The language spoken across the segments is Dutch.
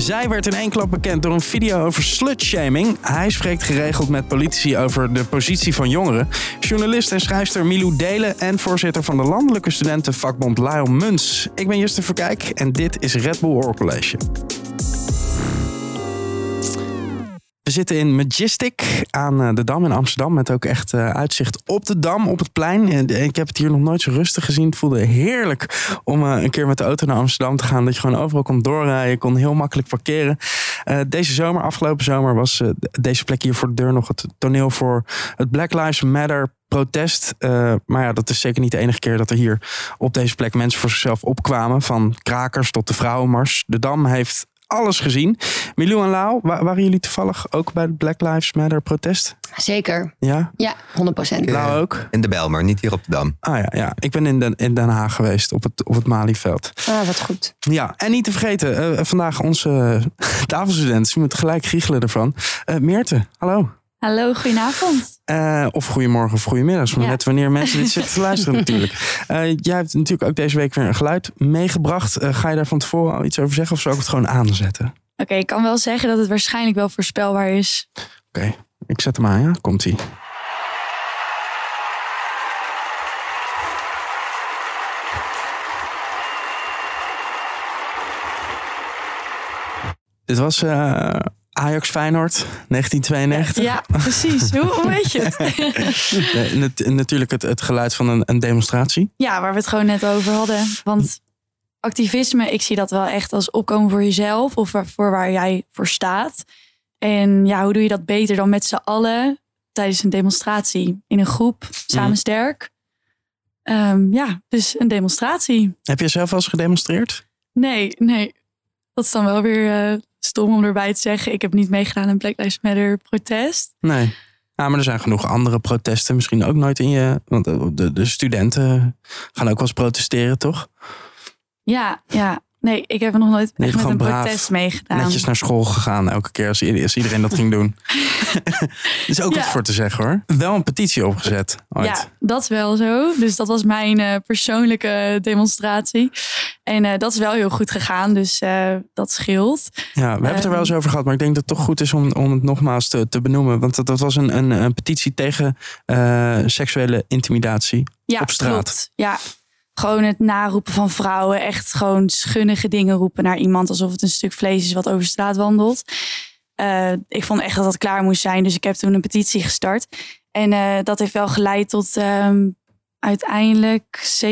Zij werd in één klap bekend door een video over slutshaming. Hij spreekt geregeld met politici over de positie van jongeren. Journalist en schrijfster Milou Delen en voorzitter van de landelijke studentenvakbond Lyle Muns. Ik ben Justin Verkijk en dit is Red Bull Oral College. We zitten in Majestic aan eh, de Dam in Amsterdam. Met ook echt uh, uitzicht op de Dam, op het plein. En ik heb het hier nog nooit zo rustig gezien. Het voelde heerlijk om een keer met de auto naar Amsterdam te gaan. Dat je gewoon overal kon doorrijden. Je kon heel makkelijk parkeren. deze zomer, afgelopen zomer, was deze plek hier voor de deur nog het toneel voor het Black Lives Matter protest. Maar ja, dat is zeker niet de enige keer dat er hier op deze plek mensen voor zichzelf opkwamen. Van krakers tot de vrouwenmars. De Dam heeft alles gezien. Milou en Lau, waren jullie toevallig ook bij het Black Lives Matter protest? Zeker. Ja? Ja, 100 procent. Lau ook? In de Bel, maar niet hier op de Dam. Ah ja, ja. ik ben in Den, in Den Haag geweest, op het, op het Malieveld. Ah, wat goed. Ja, en niet te vergeten, uh, vandaag onze tafelstudent. Je moet gelijk giechelen ervan. Uh, Meerte, hallo. Hallo, goedenavond. Uh, of goedemorgen of goedemiddag. Maar ja. net wanneer mensen dit zitten te luisteren natuurlijk. Uh, jij hebt natuurlijk ook deze week weer een geluid meegebracht. Uh, ga je daar van tevoren al iets over zeggen of zou ik het gewoon aanzetten? Oké, okay, ik kan wel zeggen dat het waarschijnlijk wel voorspelbaar is. Oké, okay, ik zet hem aan, ja? Komt-ie. Dit was Ajax Feyenoord, 1992. Ja, precies. Hoe, hoe weet je het? natuurlijk het, het geluid van een, een, demonstratie. Ja, waar we het gewoon net over hadden. Want activisme, ik zie dat wel echt als opkomen voor jezelf of voor waar jij voor staat. En ja, hoe doe je dat beter dan met z'n allen tijdens een demonstratie? In een groep, samen mm. sterk. Um, ja, dus een demonstratie. Heb je zelf wel eens gedemonstreerd? Nee, nee. Dat is dan wel weer uh, stom om erbij te zeggen. Ik heb niet meegedaan aan Black Lives Matter protest. Nee. Ja, maar er zijn genoeg andere protesten. Misschien ook nooit in je. Want de, de studenten gaan ook wel eens protesteren, toch? Ja, ja. Nee, ik heb nog nooit echt met een protest meegedaan. Netjes naar school gegaan elke keer als, iedereen dat ging doen. er is ook wat voor te zeggen hoor. Wel een petitie opgezet ooit. Ja, dat is wel zo. Dus dat was mijn uh, persoonlijke demonstratie. En uh, dat is wel heel goed gegaan, dus uh, dat scheelt. Ja, we hebben het er wel eens over gehad, maar ik denk dat het toch goed is om, om het nogmaals te, te benoemen. Want dat, dat was een, een, een petitie tegen seksuele intimidatie ja, op straat. Klopt. Ja, gewoon het naroepen van vrouwen. Echt gewoon schunnige dingen roepen naar iemand. Alsof het een stuk vlees is wat over straat wandelt. Uh, ik vond echt dat dat klaar moest zijn. Dus ik heb toen een petitie gestart. En uh, dat heeft wel geleid tot um, uiteindelijk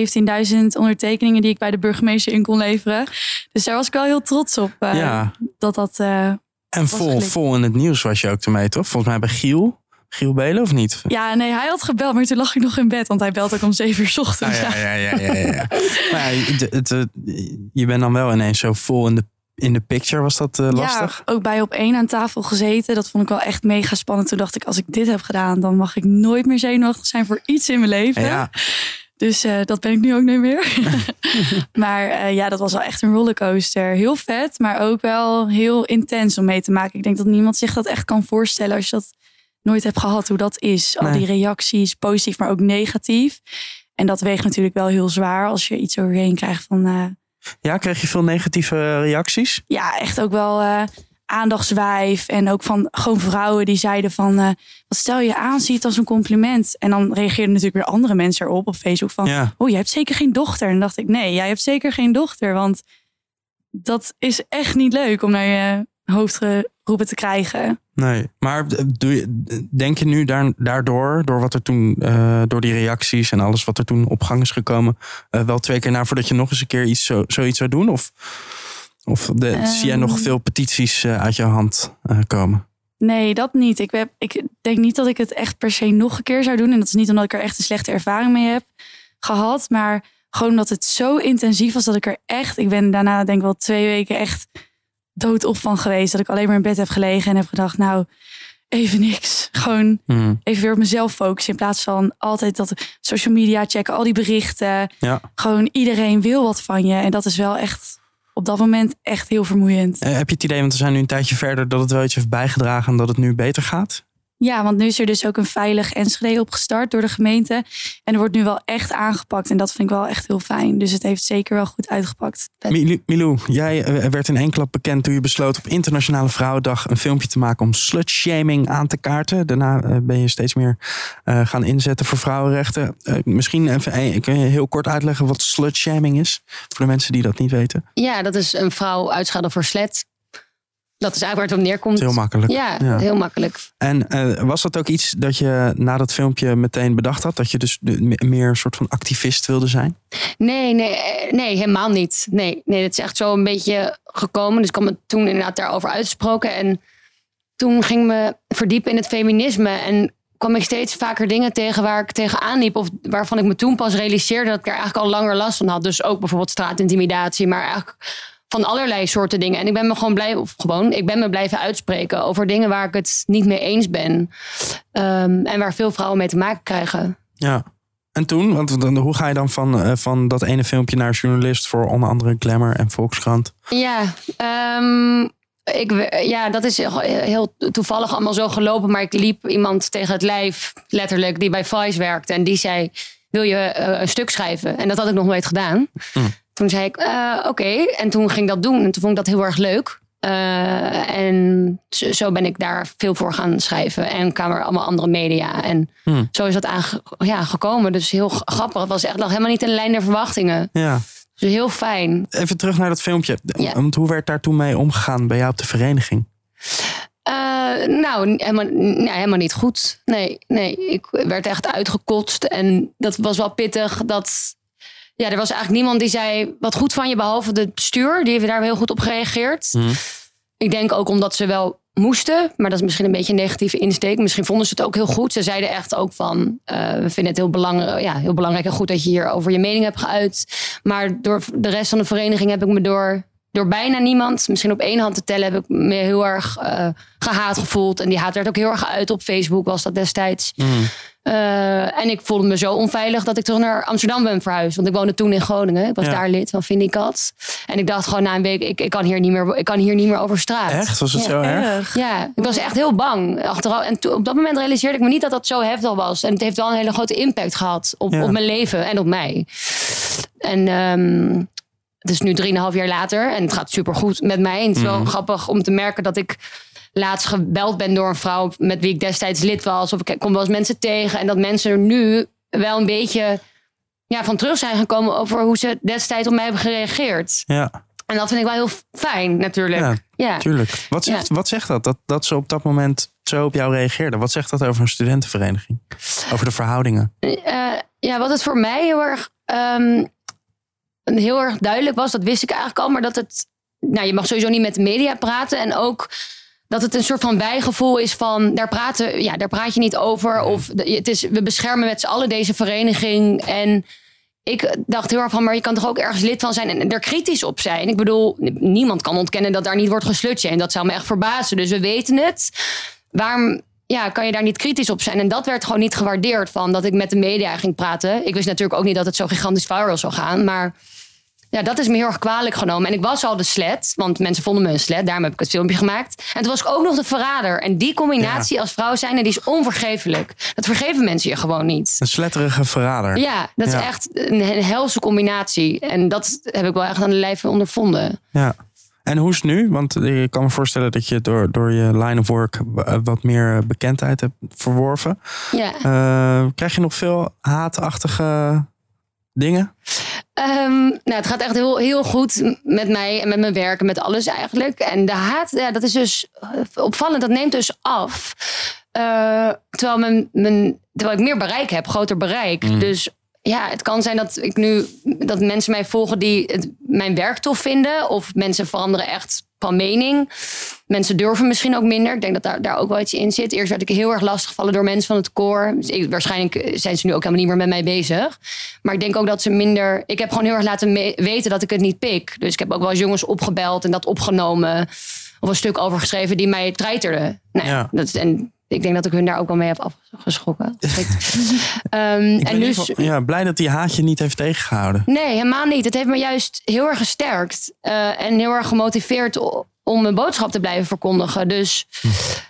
17.000 ondertekeningen die ik bij de burgemeester in kon leveren. Dus daar was ik wel heel trots op. Uh, ja. Dat dat. en vol, vol in het nieuws was je ook ermee, toch? Volgens mij bij Giel. Giel Belen of niet? Ja, nee, hij had gebeld, maar toen lag ik nog in bed, want hij belt ook om zeven uur s ochtends. Ah, ja, ja, ja, ja, ja. maar ja, het, het, je bent dan wel ineens zo vol in de, in de picture. Was dat uh, lastig? Ja, ook bij op één aan tafel gezeten. Dat vond ik wel echt mega spannend. Toen dacht ik, als ik dit heb gedaan, dan mag ik nooit meer zenuwachtig zijn voor iets in mijn leven. Ja. Dus uh, dat ben ik nu ook niet meer. maar uh, ja, dat was wel echt een rollercoaster. Heel vet, maar ook wel heel intens om mee te maken. Ik denk dat niemand zich dat echt kan voorstellen als je dat nooit heb gehad hoe dat is. Al die reacties, positief, maar ook negatief. En dat weegt natuurlijk wel heel zwaar als je iets overheen krijgt van. Uh, ja, kreeg je veel negatieve reacties? Ja, echt ook wel uh, aandachtswijf. En ook van gewoon vrouwen die zeiden van... Uh, wat stel je aan, zie het als een compliment. En dan reageerden natuurlijk weer andere mensen erop op Facebook van... Ja. oh, jij hebt zeker geen dochter. En dan dacht ik, nee, jij hebt zeker geen dochter. Want dat is echt niet leuk om naar je hoofd geroepen te krijgen. Nee, maar doe je, denk je nu daardoor, door wat er toen, uh, door die reacties en alles wat er toen op gang is gekomen, uh, wel twee keer na voordat je nog eens een keer iets zo, zoiets zou doen? Of, of de, zie jij nog ehm. veel petities uh, uit jouw hand komen? Nee, dat niet. Ik, heb, ik denk niet dat ik het echt per se nog een keer zou doen. En dat is niet omdat ik er echt een slechte ervaring mee heb gehad. Maar gewoon omdat het zo intensief was dat ik er echt... Ik ben daarna denk ik wel twee weken echt dood op van geweest. Dat ik alleen maar in bed heb gelegen en heb gedacht, nou, even niks. Gewoon hmm. even weer op mezelf focussen. In plaats van altijd dat social media checken, al die berichten. Ja. Gewoon iedereen wil wat van je. En dat is wel echt op dat moment echt heel vermoeiend. Eh, heb je het idee, want we zijn nu een tijdje verder, dat het wel iets heeft bijgedragen en dat het nu beter gaat? Ja, want nu is er dus ook een veilig Enschede opgestart door de gemeente. En er wordt nu wel echt aangepakt. En dat vind ik wel echt heel fijn. Dus het heeft zeker wel goed uitgepakt. Milou, Milou, jij eh, werd in één klap bekend toen je besloot op Internationale Vrouwendag een filmpje te maken om slutshaming aan te kaarten. Daarna eh, ben je steeds meer eh, gaan inzetten voor vrouwenrechten. Eh, misschien even, eh, kun je heel kort uitleggen wat slutshaming is? Voor de mensen die dat niet weten. Ja, dat is een vrouw uitschelden voor slet. Dat is eigenlijk waar het op neerkomt. Heel makkelijk. Ja, Ja. heel makkelijk. En eh, was dat ook iets dat je na dat filmpje meteen bedacht had? Dat je dus meer een soort van activist wilde zijn? Nee, nee, eh, nee, helemaal niet. Nee, nee, het is echt zo een beetje gekomen. Dus ik had me toen inderdaad daarover uitgesproken. En toen ging me verdiepen in het feminisme. En kwam ik steeds vaker dingen tegen waar ik tegenaan liep. Of waarvan ik me toen pas realiseerde dat ik er eigenlijk al langer last van had. Dus ook bijvoorbeeld straatintimidatie. Maar eigenlijk van allerlei soorten dingen. En ik ben me gewoon blij, of gewoon, ik ben me blijven uitspreken over dingen waar ik het niet mee eens ben. Ehm, en waar veel vrouwen mee te maken krijgen. Ja. En toen, want hoe ga je dan van, eh, van dat ene filmpje naar journalist voor onder andere Glamour en Volkskrant? Ja, ehm, ik, ja, dat is heel- toevallig allemaal zo gelopen. Maar ik liep iemand tegen het lijf, letterlijk, die bij Vice werkte. En die zei, wil je eh, een stuk schrijven? En dat had ik nog nooit gedaan. Toen zei ik, eh, oké. En toen ging ik dat doen. En toen vond ik dat heel erg leuk. Eh, en zo, zo ben ik daar veel voor gaan schrijven. En kwamen er allemaal andere media. En Hmm. zo is dat aange- ja, gekomen. Dus heel grappig. Het was echt nog helemaal niet in de lijn der verwachtingen. Ja. Dus heel fijn. Even terug naar dat filmpje. Ja. Want hoe werd daar toen mee omgegaan bij jou op de vereniging? Eh, nou, helemaal, nee, helemaal niet goed. Nee, nee, ik werd echt uitgekotst. En dat was wel pittig. Dat, ja, er was eigenlijk niemand die zei wat goed van je, behalve het bestuur. Die heeft daar heel goed op gereageerd. Ik denk ook omdat ze wel moesten. Maar dat is misschien een beetje een negatieve insteek. Misschien vonden ze het ook heel goed. Ze zeiden echt ook van... eh, we vinden het heel belangrijk, ja, heel belangrijk en goed dat je hier over je mening hebt geuit. Maar door de rest van de vereniging heb ik me door, door bijna niemand... misschien op één hand te tellen... heb ik me heel erg eh, gehaat gevoeld. En die haat werd ook heel erg uit op Facebook, was dat destijds. Eh, en ik voelde me zo onveilig dat ik terug naar Amsterdam ben verhuisd. Want ik woonde toen in Groningen. Ik was Ja. daar lid van Vindicat. En ik dacht gewoon na een week, ik, ik, kan, hier niet meer, ik kan hier niet meer over straat. Echt? Was het Ja. zo erg? Erg. Ja, ik was echt heel bang. Achteraf, en to- op dat moment realiseerde ik me niet dat dat zo heftig was. En het heeft wel een hele grote impact gehad op, Ja. op mijn leven en op mij. En ehm, het is nu drieënhalf jaar later en het gaat supergoed met mij. En het is wel grappig om te merken dat ik laatst gebeld ben door een vrouw met wie ik destijds lid was. Of ik kom wel eens mensen tegen. En dat mensen er nu wel een beetje ja, van terug zijn gekomen over hoe ze destijds op mij hebben gereageerd. Ja, En dat vind ik wel heel fijn natuurlijk. Ja, ja. tuurlijk. Wat zegt, wat zegt dat? dat? Dat ze op dat moment zo op jou reageerden. Wat zegt dat over een studentenvereniging? Over de verhoudingen? Eh, ja, wat het voor mij heel erg, ehm, heel erg duidelijk was, dat wist ik eigenlijk al, maar dat het, nou, je mag sowieso niet met de media praten en ook dat het een soort van bijgevoel is van daar praten, ja, daar praat je niet over of de- het is, we beschermen met z'n allen deze vereniging en ik dacht heel erg van, maar je kan toch ook ergens lid van zijn en er kritisch op zijn. Ik bedoel, niemand kan ontkennen dat daar niet wordt geslutje en dat zou me echt verbazen. Dus we weten het. Waarom ja, kan je daar niet kritisch op zijn? En dat werd gewoon niet gewaardeerd van dat ik met de media ging praten. Ik wist natuurlijk ook niet dat het zo gigantisch viral zou gaan, maar ja, dat is me heel erg kwalijk genomen. En ik was al de slet, want mensen vonden me een slet. Daarom heb ik het filmpje gemaakt. En toen was ik ook nog de verrader. En die combinatie als vrouw zijn, die is onvergeeflijk. Dat vergeven mensen je gewoon niet. Een sletterige verrader. Ja, dat Ja. is echt een, een helse combinatie. En dat heb ik wel echt aan de lijf ondervonden. Ja. En hoe is het nu? Want ik kan me voorstellen dat je door, door je line of work w- wat meer bekendheid hebt verworven. Ja. Eh, krijg je nog veel haatachtige dingen? Ehm, nou, het gaat echt heel, heel goed met mij en met mijn werk en met alles eigenlijk. En de haat, ja, dat is dus eh, opvallend. Dat neemt dus af. Eh, terwijl, mijn, mijn, terwijl ik meer bereik heb, groter bereik. Dus ja, het kan zijn dat ik nu dat mensen mij volgen die het, mijn werk tof vinden. Of mensen veranderen echt van mening. Mensen durven misschien ook minder. Ik denk dat daar, daar ook wel iets in zit. Eerst werd ik heel erg lastiggevallen door mensen van het koor. Dus ik, waarschijnlijk zijn ze nu ook helemaal niet meer met mij bezig. Maar ik denk ook dat ze minder... Ik heb gewoon heel erg laten weten dat ik het niet pik. Dus ik heb ook wel eens jongens opgebeld en dat opgenomen. Of een stuk over geschreven die mij treiterden. Nou, ja. Dat, is- en ik denk dat ik hun daar ook wel mee heb afgeschrokken. Ehm, en geval- ja, blij dat die haat je niet heeft tegengehouden. Nee, helemaal niet. Het heeft me juist heel erg gesterkt. eh, en heel erg gemotiveerd om mijn boodschap te blijven verkondigen. Dus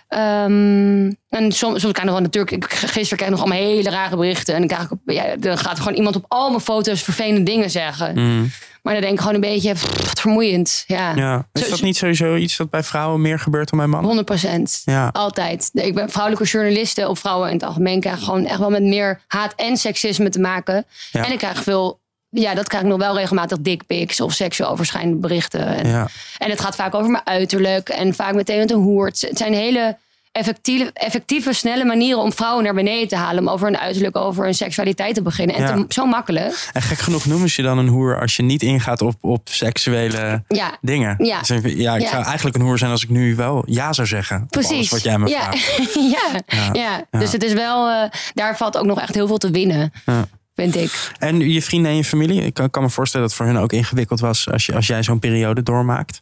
Ehm, en soms, soms krijg ik nog wel natuurlijk, ik, gisteren kreeg ik nog allemaal hele rare berichten. En dan, krijg ik, ja, dan gaat gewoon iemand op al mijn foto's vervelende dingen zeggen. Mm. Maar dan denk ik gewoon een beetje, pff, wat vermoeiend. Ja, Ja. Is Zo- dat niet sowieso iets dat bij vrouwen meer gebeurt dan bij mannen? 100 procent. Ja. Altijd. Ik ben vrouwelijke journalisten of vrouwen in het algemeen krijgen gewoon echt wel met meer haat en seksisme te maken. Ja. En ik krijg veel, ja, dat krijg ik nog wel regelmatig dickpics of seksueel overschrijdende berichten. En, Ja. en het gaat vaak over mijn uiterlijk en vaak meteen met een hoert. Het zijn hele effectieve, effectieve, snelle manieren om vrouwen naar beneden te halen. Om over hun uiterlijk, over hun seksualiteit te beginnen. En Ja. te- zo makkelijk. En gek genoeg noemen ze je dan een hoer als je niet ingaat op, op seksuele Ja, dingen. Ja. Dus ik- ja, ik Ja. zou eigenlijk een hoer zijn als ik nu wel ja zou zeggen. precies. Wat jij me ja. vraagt. ja. Ja. Dus het is wel, eh, daar valt ook nog echt heel veel te winnen. Ja. Vind ik. En je vrienden en je familie? Ik kan, kan me voorstellen dat het voor hun ook ingewikkeld was als, je, als jij zo'n periode doormaakt.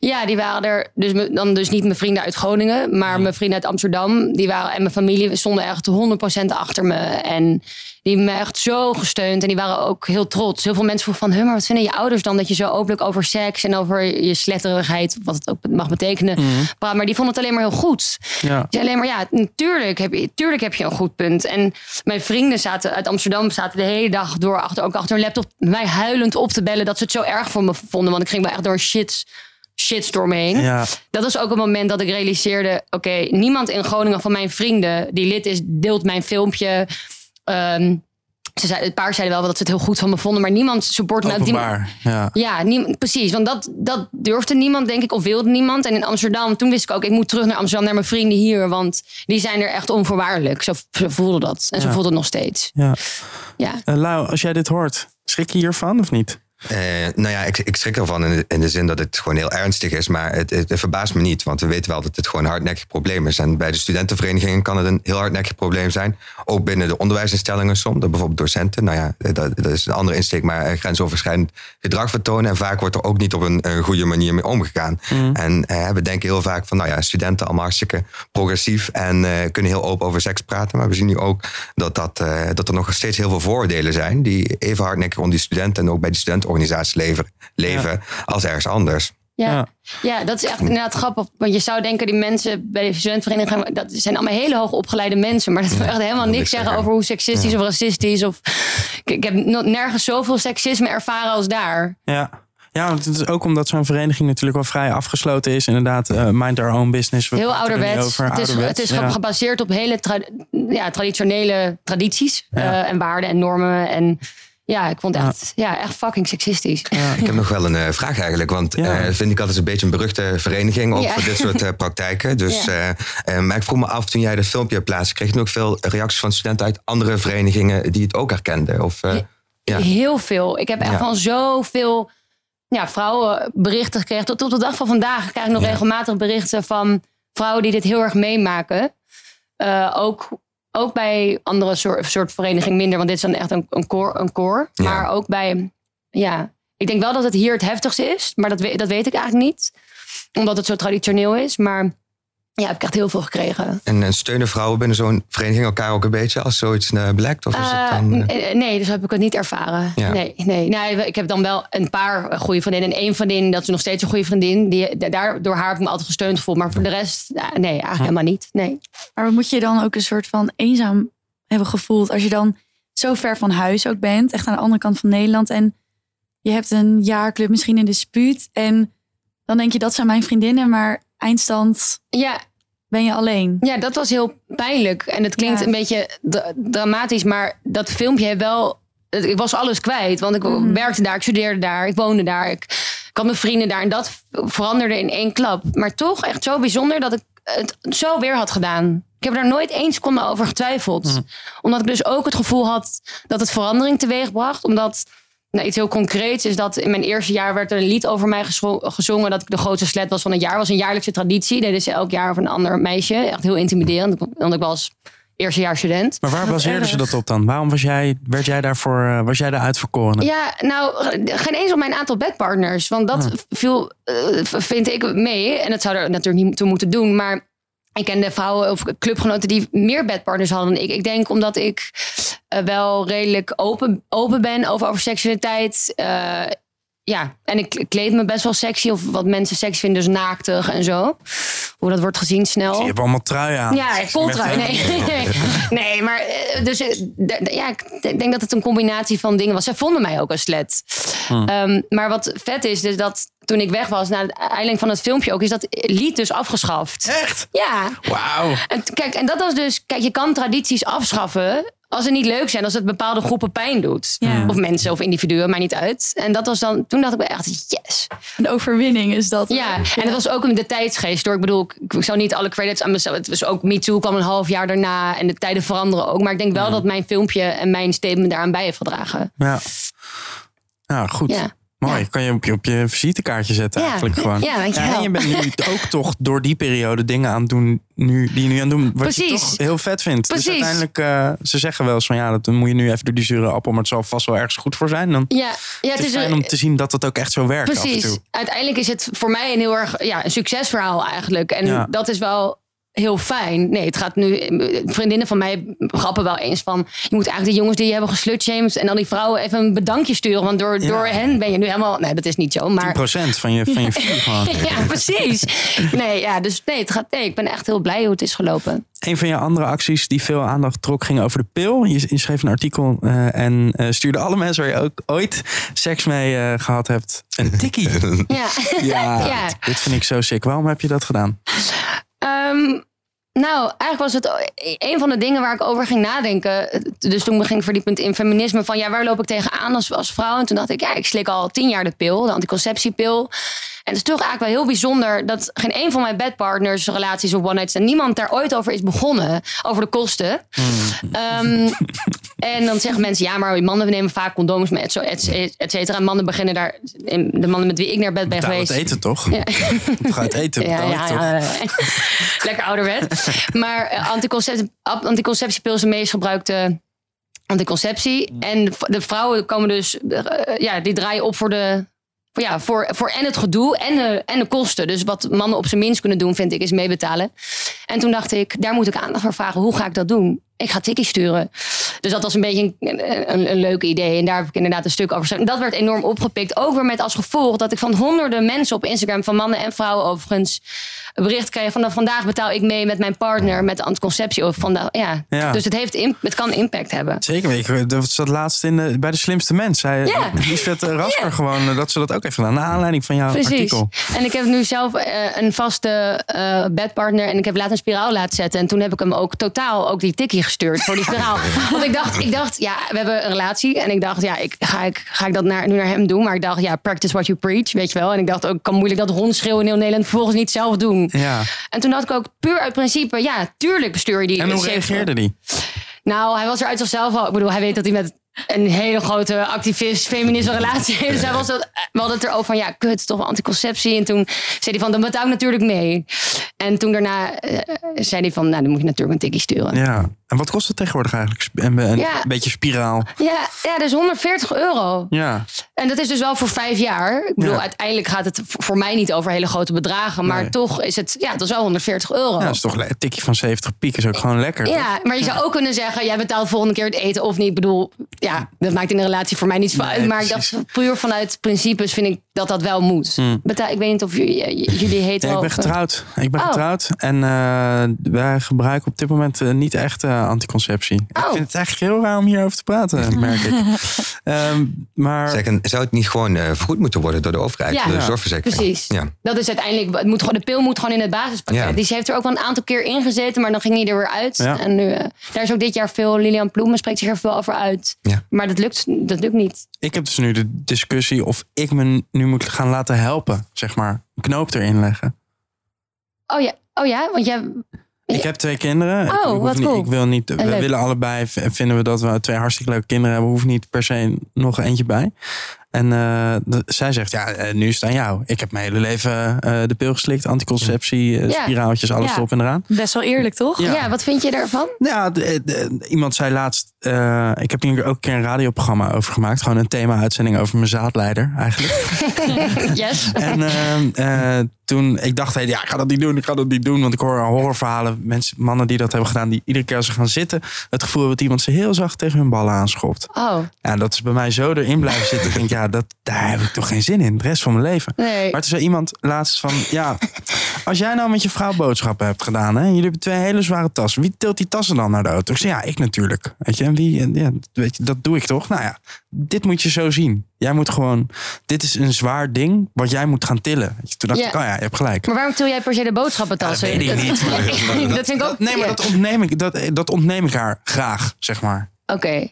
Ja, die waren er. Dus me- dan dus niet mijn vrienden uit Groningen, maar mijn vrienden uit Amsterdam. Die waren en mijn familie stonden echt 100% achter me. En die hebben me echt zo gesteund. En die waren ook heel trots. Heel veel mensen vroegen van, "Huh, maar wat vinden je ouders dan dat je zo openlijk over seks en over je sletterigheid, wat het ook mag betekenen, praat. Maar die vonden het alleen maar heel goed. Ja. Zei alleen maar, ja, natuurlijk heb, je, tuurlijk heb je een goed punt. En mijn vrienden zaten uit Amsterdam zaten de hele dag door achter, ook achter een laptop mij huilend op te bellen dat ze het zo erg voor me vonden. Want ik ging wel echt door shit, shitstorm heen. Ja. Dat was ook een moment dat ik realiseerde, oké, niemand in Groningen van mijn vrienden die lid is, deelt mijn filmpje. Ehm, ze zei, een paar zeiden wel dat ze het heel goed van me vonden, maar niemand support me. Die-. Ja. ja, precies. Want dat, dat durfde niemand, denk ik, of wilde niemand. En in Amsterdam, toen wist ik ook, ik moet terug naar Amsterdam, naar mijn vrienden hier. Want die zijn er echt onvoorwaardelijk. Zo, zo voelde dat. En zo Ja. voelt het nog steeds. Ja. Ja. Eh, Lau, als jij dit hoort, schrik je hiervan of niet? Eh, nou ja, ik, ik schrik ervan in de, in de zin dat het gewoon heel ernstig is. Maar het, het, het verbaast me niet, want we weten wel dat het gewoon een hardnekkig probleem is. En bij de studentenverenigingen kan het een heel hardnekkig probleem zijn. Ook binnen de onderwijsinstellingen soms, bijvoorbeeld docenten. Nou ja, dat, dat is een andere insteek, maar eh, grensoverschrijdend gedrag vertonen. En vaak wordt er ook niet op een, een goede manier mee omgegaan. En eh, we denken heel vaak van, nou ja, studenten allemaal hartstikke progressief en eh, kunnen heel open over seks praten. Maar we zien nu ook dat, dat, eh, dat er nog steeds heel veel vooroordelen zijn die even hardnekkig onder die studenten en ook bij die studentenorganisaties leven, leven als ergens anders. Ja. Ja. Ja. dat is echt inderdaad grappig. Want je zou denken, die mensen bij de studentenvereniging, dat zijn allemaal hele hoog opgeleide mensen. Maar dat wil echt helemaal niks zeggen over hoe seksistisch of racistisch. Of, ik, ik heb nog nergens zoveel seksisme ervaren als daar. Ja. Ja, want het is ook omdat zo'n vereniging natuurlijk wel vrij afgesloten is. Inderdaad, eh, mind their own business. We Heel er ouderwets. over. Het is, Ouderwets, het is ja. gebaseerd op hele tra- ja, traditionele tradities Ja. eh, en waarden en normen. En ja, ik vond het echt, ja. echt fucking seksistisch. Ik heb nog wel een eh, vraag eigenlijk, want Ja. eh, vind ik altijd een beetje een beruchte vereniging, ook Ja. voor dit soort eh, praktijken. Dus, Ja. eh, eh, maar ik vroeg me af, toen jij dat filmpje plaatste, kreeg je ook veel reacties van studenten uit andere verenigingen die het ook herkenden? Of, eh, Ja. Heel veel. Ik heb echt Ja. van zoveel ja, vrouwen berichten gekregen. Tot op de dag van vandaag krijg ik nog Ja. regelmatig berichten van vrouwen die dit heel erg meemaken. Eh, ook, ook bij andere soort, soort vereniging minder, want dit is dan echt een, een core. Een. Ja. Maar ook bij, ja, ik denk wel dat het hier het heftigste is, maar dat, dat weet ik eigenlijk niet. Omdat het zo traditioneel is. Maar ja, heb ik echt heel veel gekregen. en, en steunen vrouwen binnen zo'n vereniging elkaar ook een beetje als zoiets eh, blijkt? Of is het Eh, dan, eh, nee, dus heb ik het niet ervaren. Ja. Nee, nee. nee, ik heb dan wel een paar goede vriendinnen. En één vriendin, dat is nog steeds een goede vriendin. Die, da- daar, door haar heb ik me altijd gesteund gevoeld. Maar voor de rest, nee, eigenlijk helemaal niet. Nee. Maar moet je dan ook een soort van eenzaam hebben gevoeld als je dan zo ver van huis ook bent, echt aan de andere kant van Nederland en je hebt een jaarclub misschien in de spuut en dan denk je dat zijn mijn vriendinnen, maar eindstand Ja, ben je alleen. ja, dat was heel pijnlijk. En het klinkt Ja. een beetje dra- dramatisch. Maar dat filmpje wel... het- Ik was alles kwijt. Want ik Mhm. werkte daar, ik studeerde daar, ik woonde daar. Ik, ik had mijn vrienden daar. En dat veranderde in één klap. Maar toch echt zo bijzonder dat ik het zo weer had gedaan. Ik heb daar nooit één seconde over getwijfeld. Omdat ik dus ook het gevoel had dat het verandering teweeg bracht. Omdat nou, iets heel concreets is dat in mijn eerste jaar werd er een lied over mij gezo- gezongen. Dat ik de grootste slet was van het jaar. was een jaarlijkse traditie. Deden ze elk jaar over een ander meisje. Echt heel intimiderend. Want ik was eerstejaars student. Maar waar Wat baseerden ze erg. dat op dan? Waarom was jij, werd jij daarvoor, eh, was jij de uitverkorene? Ja, nou, geen eens op mijn aantal bedpartners. Want dat viel, eh, vind ik, mee. En dat zou er natuurlijk niet toe moeten doen. Maar ik kende vrouwen of clubgenoten die meer bedpartners hadden dan ik. Ik denk omdat ik eh, wel redelijk open, open ben over, over seksualiteit. Eh, ja, en ik kleed me best wel sexy. Of wat mensen seks vinden, dus naaktig en zo. hoe dat wordt gezien snel. Je hebt allemaal trui aan. Ja, poltrui. Met, Nee, nee, nee, maar eh, dus ja, ik denk dat het een combinatie van dingen was. Zij vonden mij ook een slet. Hmm. Ehm, maar wat vet is, dus dat toen ik weg was, na het eiling van het filmpje ook, is dat lied dus afgeschaft. Echt? Ja. Wauw. En kijk, en dat was dus, kijk, je kan tradities afschaffen als ze niet leuk zijn, als het bepaalde groepen pijn doet. Ja. Of mensen of individuen, maar niet uit. En dat was dan, toen dacht ik echt, yes. Een overwinning is dat. Ja, en het was ook de tijdsgeest door. Ik bedoel, ik, ik zou niet alle credits aan mezelf. Het was ook Me Too kwam een half jaar daarna en de tijden veranderen ook. Maar ik denk wel dat mijn filmpje en mijn statement daaraan bij heeft gedragen. Ja. Ja, goed. Ja. Mooi. Ja. Kan je op je, op je visitekaartje zetten Ja. eigenlijk gewoon. Ja, dankjewel. en je bent nu ook toch door die periode dingen aan het doen nu, die je nu aan het doen. Wat je Precies. toch heel vet vindt. Dus Precies. uiteindelijk, eh, ze zeggen wel eens van ja, dat dan moet je nu even door die zure appel. Maar het zal vast wel ergens goed voor zijn. Dan Ja, ja het is fijn om te zien dat het ook echt zo werkt af en Precies. toe. Uiteindelijk is het voor mij een heel erg ja, een succesverhaal eigenlijk. En Ja. dat is wel heel fijn. Nee, het gaat nu. Vriendinnen van mij grappen wel eens van. Je moet eigenlijk de jongens die je hebben geslutshamed. en dan die vrouwen even een bedankje sturen. Want door, Ja. door hen ben je nu helemaal. Nee, dat is niet zo. Maar 10% van je, van je gewoon. ja, precies. Nee, ja, dus nee, het gaat, nee, ik ben echt heel blij hoe het is gelopen. Een van je andere acties die veel aandacht trok ging over de pil. Je, je schreef een artikel eh, en eh, stuurde alle mensen waar je ook ooit seks mee eh, gehad hebt een tikkie. Ja. Ja, Ja. dit vind ik zo sick. Waarom heb je dat gedaan? Ehm, nou, eigenlijk was het een van de dingen waar ik over ging nadenken. Dus toen ging ik verdiepend in feminisme. Van ja, waar loop ik tegenaan als, als vrouw? En toen dacht ik, ja, ik slik al tien jaar de pil, de anticonceptiepil. En het is toch eigenlijk wel heel bijzonder dat geen een van mijn bedpartners, relaties of one-nights, en niemand daar ooit over is begonnen. Over de kosten. Ehm, en dan zeggen mensen, ja, maar mannen nemen vaak condooms met, zo, et, et cetera. En mannen beginnen daar, de mannen met wie ik naar bed ben Betaal geweest. het eten toch? Ja. Uit eten Ja, toch? ja. Lekker ouderwet. Maar eh, anticonceptie, anticonceptiepil is de meest gebruikte anticonceptie. En de vrouwen komen dus, eh, ja, die draaien op voor de. Ja, voor, voor en het gedoe en de, en de kosten. Dus wat mannen op zijn minst kunnen doen, vind ik, is meebetalen. En toen dacht ik, daar moet ik aandacht voor vragen. Hoe ga ik dat doen? Ik ga tikkie sturen. Dus dat was een beetje een, een, een leuk idee. En daar heb ik inderdaad een stuk over. Dat werd enorm opgepikt. Ook weer met als gevolg dat ik van honderden mensen op Instagram, van mannen en vrouwen overigens, bericht kreeg van nou, vandaag betaal ik mee met mijn partner met de anticonceptie. Of vandaag, ja. Ja. Dus het, heeft, het kan impact hebben. Zeker, je, dat zat laatst in de, bij de slimste mens. Zei Ja. Lisbeth Rasper Ja. gewoon eh, dat ze dat ook heeft gedaan. Naar aanleiding van jouw Precies. artikel. En ik heb nu zelf eh, een vaste eh, bedpartner. En ik heb laten een spiraal laten zetten. En toen heb ik hem ook totaal ook die tikkie gestuurd voor die spiraal. Want ik dacht, ik dacht, ja, we hebben een relatie. En ik dacht, ja, ik, ga, ik, ga ik dat naar, nu naar hem doen? Maar ik dacht, ja, practice what you preach, weet je wel. En ik dacht ook, ik kan moeilijk dat rondschreeuwen in heel Nederland vervolgens niet zelf doen. Ja. En toen dacht ik ook, puur uit principe, ja, tuurlijk stuur je die. En hoe reageerde die? nou, hij was er uit zichzelf al. Ik bedoel, hij weet dat hij met een hele grote activist, feminist relatie heeft. Dus hij was dat, we hadden het erover van, ja, kut, toch anticonceptie. En toen zei hij van, dan betaal ik natuurlijk mee. En toen daarna eh, zei hij van, nou, dan moet je natuurlijk een tikkie sturen. Ja, Ja. En wat kost het tegenwoordig eigenlijk? Een, een Ja. beetje spiraal. ja, dus 140 euro. Ja. En dat is dus wel voor vijf jaar. Ik bedoel, Ja. uiteindelijk gaat het voor mij niet over hele grote bedragen. Maar Nee. toch is het, ja, dat is wel 140 euro. ja, dat is toch een tikje van 70 piek is ook gewoon lekker. toch? Ja, maar je zou ook kunnen zeggen, jij betaalt de volgende keer het eten of niet. Ik bedoel, ja, dat maakt in een relatie voor mij niets van uit. Maar dacht, puur vanuit principes vind ik dat dat wel moet. Betaal, ik weet niet of jullie, jullie heet Ja, ik ben getrouwd. Ik ben Oh. getrouwd. En eh, wij gebruiken op dit moment eh, niet echt eh, anticonceptie. Ik Oh. vind het eigenlijk heel raar om hierover te praten, merk ik. Ehm, maar Zeg, zou het niet gewoon eh, vergoed moeten worden door de overheid, Ja. de Ja. zorgverzekering? Precies. Ja. Dat is uiteindelijk, het moet gewoon, de pil moet gewoon in het basispakket. Ja. Die ze heeft er ook wel een aantal keer in gezeten, maar dan ging hij er weer uit. Ja. En nu, eh, daar is ook dit jaar veel, Lilian Ploemen spreekt zich er veel over uit. Ja. Maar dat lukt, dat lukt niet. ik heb dus nu de discussie of ik me nu moet gaan laten helpen, zeg maar. Een knoop erin leggen. Oh ja, oh ja want jij, Ik heb twee kinderen. Oh, ik, wat niet, cool. ik wil niet. We leuk. willen allebei. Vinden we dat we twee hartstikke leuke kinderen hebben. Hoeft niet per se nog eentje bij. En eh, zij zegt, ja, eh, nu is het aan jou. Ik heb mijn hele leven eh, de pil geslikt, anticonceptie, Ja. spiraaltjes, alles Ja. erop en eraan. Best wel eerlijk, toch? Ja. ja. wat vind je daarvan? Ja, de- de- iemand zei laatst. eh, ik heb hier ook een keer een radioprogramma over gemaakt. Gewoon een thema-uitzending over mijn zaadleider, eigenlijk. yes. En toen, ik dacht, hey, ja, ik ga dat niet doen, ik ga dat niet doen. Want ik hoor horrorverhalen, mensen, mannen die dat hebben gedaan, die iedere keer als ze gaan zitten, het gevoel hebben dat iemand ze heel zacht tegen hun ballen aanschopt. Oh, Ja, dat is bij mij zo erin blijven zitten. Ik denk, ja, dat, daar heb ik toch geen zin in, de rest van mijn leven. nee. Maar toen zei iemand laatst van, ja, Als jij nou met je vrouw boodschappen hebt gedaan, hè? jullie hebben twee hele zware tassen. Wie tilt die tassen dan naar de auto? Ik zeg ja, ik natuurlijk. Weet je, en wie? en Ja, weet je, dat doe ik toch? Nou ja, dit moet je zo zien. Jij moet gewoon, dit is een zwaar ding wat jij moet gaan tillen. Toen dacht Ja. ik, oh ja, je hebt gelijk. Maar waarom til jij per se de boodschappentassen? Ja, dat weet ik niet. maar- dat vind ik ook... Nee, maar dat ontneem ik, dat, dat ontneem ik haar graag, zeg maar. Oké,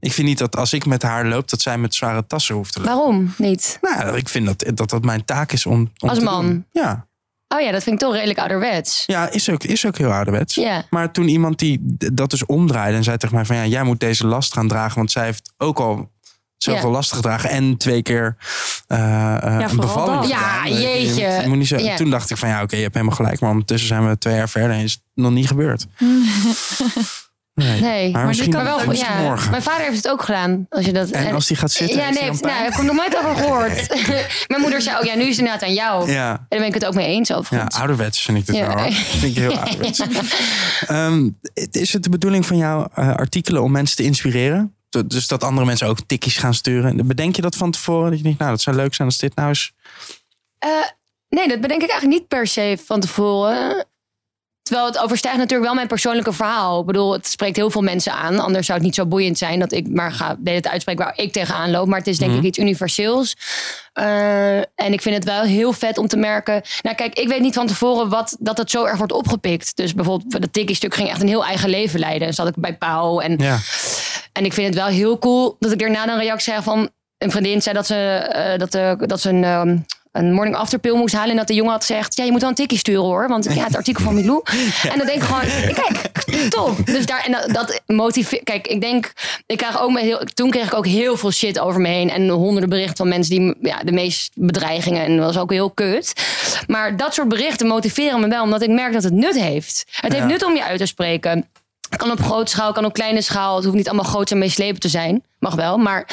Ik vind niet dat als ik met haar loop, dat zij met zware tassen hoeft te lopen. waarom niet? Nou, ja, ik vind dat dat, dat mijn taak is om, om Als te man? doen. Ja, Oh ja, dat vind ik toch redelijk ouderwets. ja is, ook, is ook heel ouderwets. Ja. Maar toen iemand die dat dus omdraaide en zei tegen mij van ja, jij moet deze last gaan dragen, want zij heeft ook al zoveel Ja. last gedragen en twee keer eh, eh, een bevalling. dat. Ja, Je moet- jeetje. je moet niet zo, Ja. Toen dacht ik van ja, oké, je hebt helemaal gelijk, maar ondertussen zijn we twee jaar verder en is het nog niet gebeurd. Nee. Nee, maar dit misschien, kan Maar wel, misschien ja, morgen. mijn vader heeft het ook gedaan. Als je dat, En als die gaat zitten, Ja, nee, hij heeft, nou, pijn? heb ik nog nooit over gehoord. mijn moeder zei ook, ja, nu is het inderdaad aan jou. Ja. En daar ben ik het ook mee eens Ja, overigens. ouderwets vind ik dit Ja. vind ik heel ouderwets. Ehm, het- is het de bedoeling van jouw eh, artikelen om mensen te inspireren? Dus dat andere mensen ook tikkies gaan sturen. Bedenk je dat van tevoren? Dat je denkt, nou, dat zou leuk zijn als dit nou eens... Eh, nee, dat bedenk ik eigenlijk niet per se van tevoren. Terwijl het overstijgt natuurlijk wel mijn persoonlijke verhaal. Ik bedoel, het spreekt heel veel mensen aan. Anders zou het niet zo boeiend zijn dat ik maar ga de tijd uitspreken waar ik tegenaan loop. Maar het is denk ik iets universeels. Eh, en ik vind het wel heel vet om te merken. Nou, kijk, ik weet niet van tevoren wat, dat het zo erg wordt opgepikt. Dus bijvoorbeeld, dat tikkie-stuk ging echt een heel eigen leven leiden. Zat ik bij Pauw. En Ja, en ik vind het wel heel cool dat ik daarna een reactie krijg van een vriendin zei dat ze, eh, dat, de, dat ze een, ehm, een morning after pill moest halen. En dat de jongen had gezegd, ja, je moet wel een tikkie sturen hoor. Want ja, het artikel van Milou. En dan denk ik gewoon, kijk, top. Dus daar, en dat, dat motiveert. Kijk, ik denk, ik krijg ook heel, toen kreeg ik ook heel veel shit over me heen. En honderden berichten van mensen die, ja, de meest bedreigingen. En dat was ook heel kut. Maar dat soort berichten motiveren me wel, omdat ik merk dat het nut heeft. Het heeft nut om je uit te spreken. Kan op grote schaal, kan op kleine schaal. Het hoeft niet allemaal groot en meeslepend te zijn. Mag wel, maar...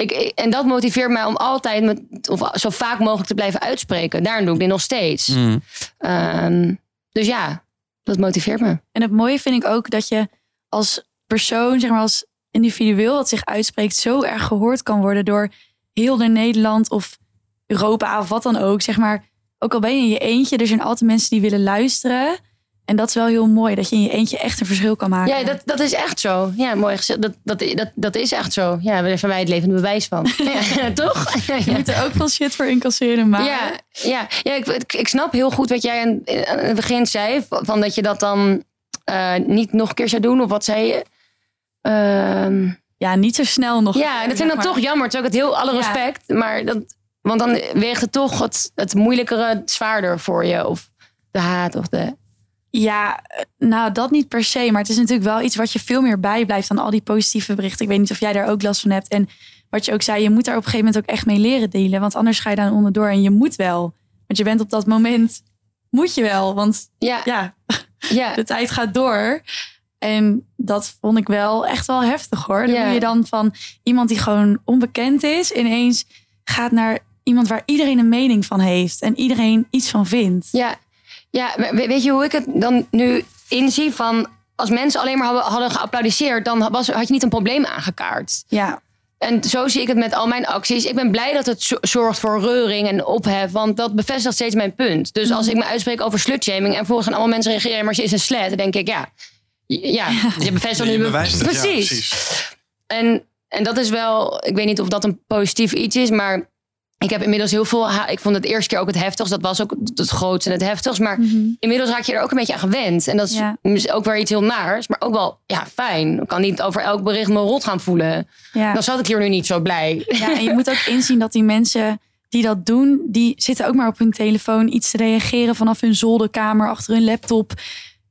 Ik, en dat motiveert mij om altijd met, of zo vaak mogelijk te blijven uitspreken. Daarom doe ik dit nog steeds. Mm. Ehm, dus ja, dat motiveert me. En het mooie vind ik ook dat je als persoon, zeg maar als individueel wat zich uitspreekt, zo erg gehoord kan worden door heel de Nederland of Europa of wat dan ook. Zeg maar, ook al ben je in je eentje, er zijn altijd mensen die willen luisteren. En dat is wel heel mooi, dat je in je eentje echt een verschil kan maken. Ja, dat, dat is echt zo. Ja, mooi gezegd. Dat, dat, dat, dat is echt zo. Ja, daar zijn wij het levende bewijs van. Ja, toch? Je moet er ook veel shit voor incasseren, maar Ja, ja, ja ik, ik, snap heel goed wat jij aan, aan het begin zei. Van dat je dat dan eh, niet nog een keer zou doen. Of wat zei je? Ehm, ja, niet zo snel nog. ja, dat vind ik dan maar. toch jammer. Terwijl ik het heel alle Ja. respect. Maar dat, want dan weegt het toch het, het moeilijkere zwaarder voor je. Of de haat of de... Ja, eh, nou dat niet per se. Maar het is natuurlijk wel iets wat je veel meer bijblijft dan al die positieve berichten. Ik weet niet of jij daar ook last van hebt. En wat je ook zei, je moet daar op een gegeven moment ook echt mee leren delen. Want anders ga je daar onderdoor en je moet wel. Want je bent op dat moment, moet je wel. Want Ja, ja, ja. de tijd gaat door. En dat vond ik wel echt wel heftig hoor. Dan Ja. je dan van iemand die gewoon onbekend is, ineens gaat naar iemand waar iedereen een mening van heeft. En iedereen iets van vindt. Ja, ja we- weet je hoe ik het dan nu inzie? Van als mensen alleen maar hadden, hadden geapplaudiseerd, dan was, had je niet een probleem aangekaart. Ja, En zo zie ik het met al mijn acties. Ik ben blij dat het zo- zorgt voor reuring en ophef, want dat bevestigt steeds mijn punt. Dus als ik me uitspreek over slutshaming en vervolgens gaan allemaal mensen reageren, maar ze is een slet, dan denk ik ja, ja, je bevestigt Je nu bewijst het, ja, precies. precies. En, en dat is wel, ik weet niet of dat een positief iets is, maar ik heb inmiddels heel veel. Ik vond het eerste keer ook het heftigst. Dat was ook het grootste en het heftigst. Maar inmiddels raak je er ook een beetje aan gewend. En dat is Ja. mis- ook weer iets heel naars. Maar ook wel ja, fijn. Ik kan niet over elk bericht me rot gaan voelen. ja. Dan zat ik hier nu niet zo blij. Ja, en je moet ook inzien dat die mensen die dat doen, die zitten ook maar op hun telefoon iets te reageren vanaf hun zolderkamer achter hun laptop.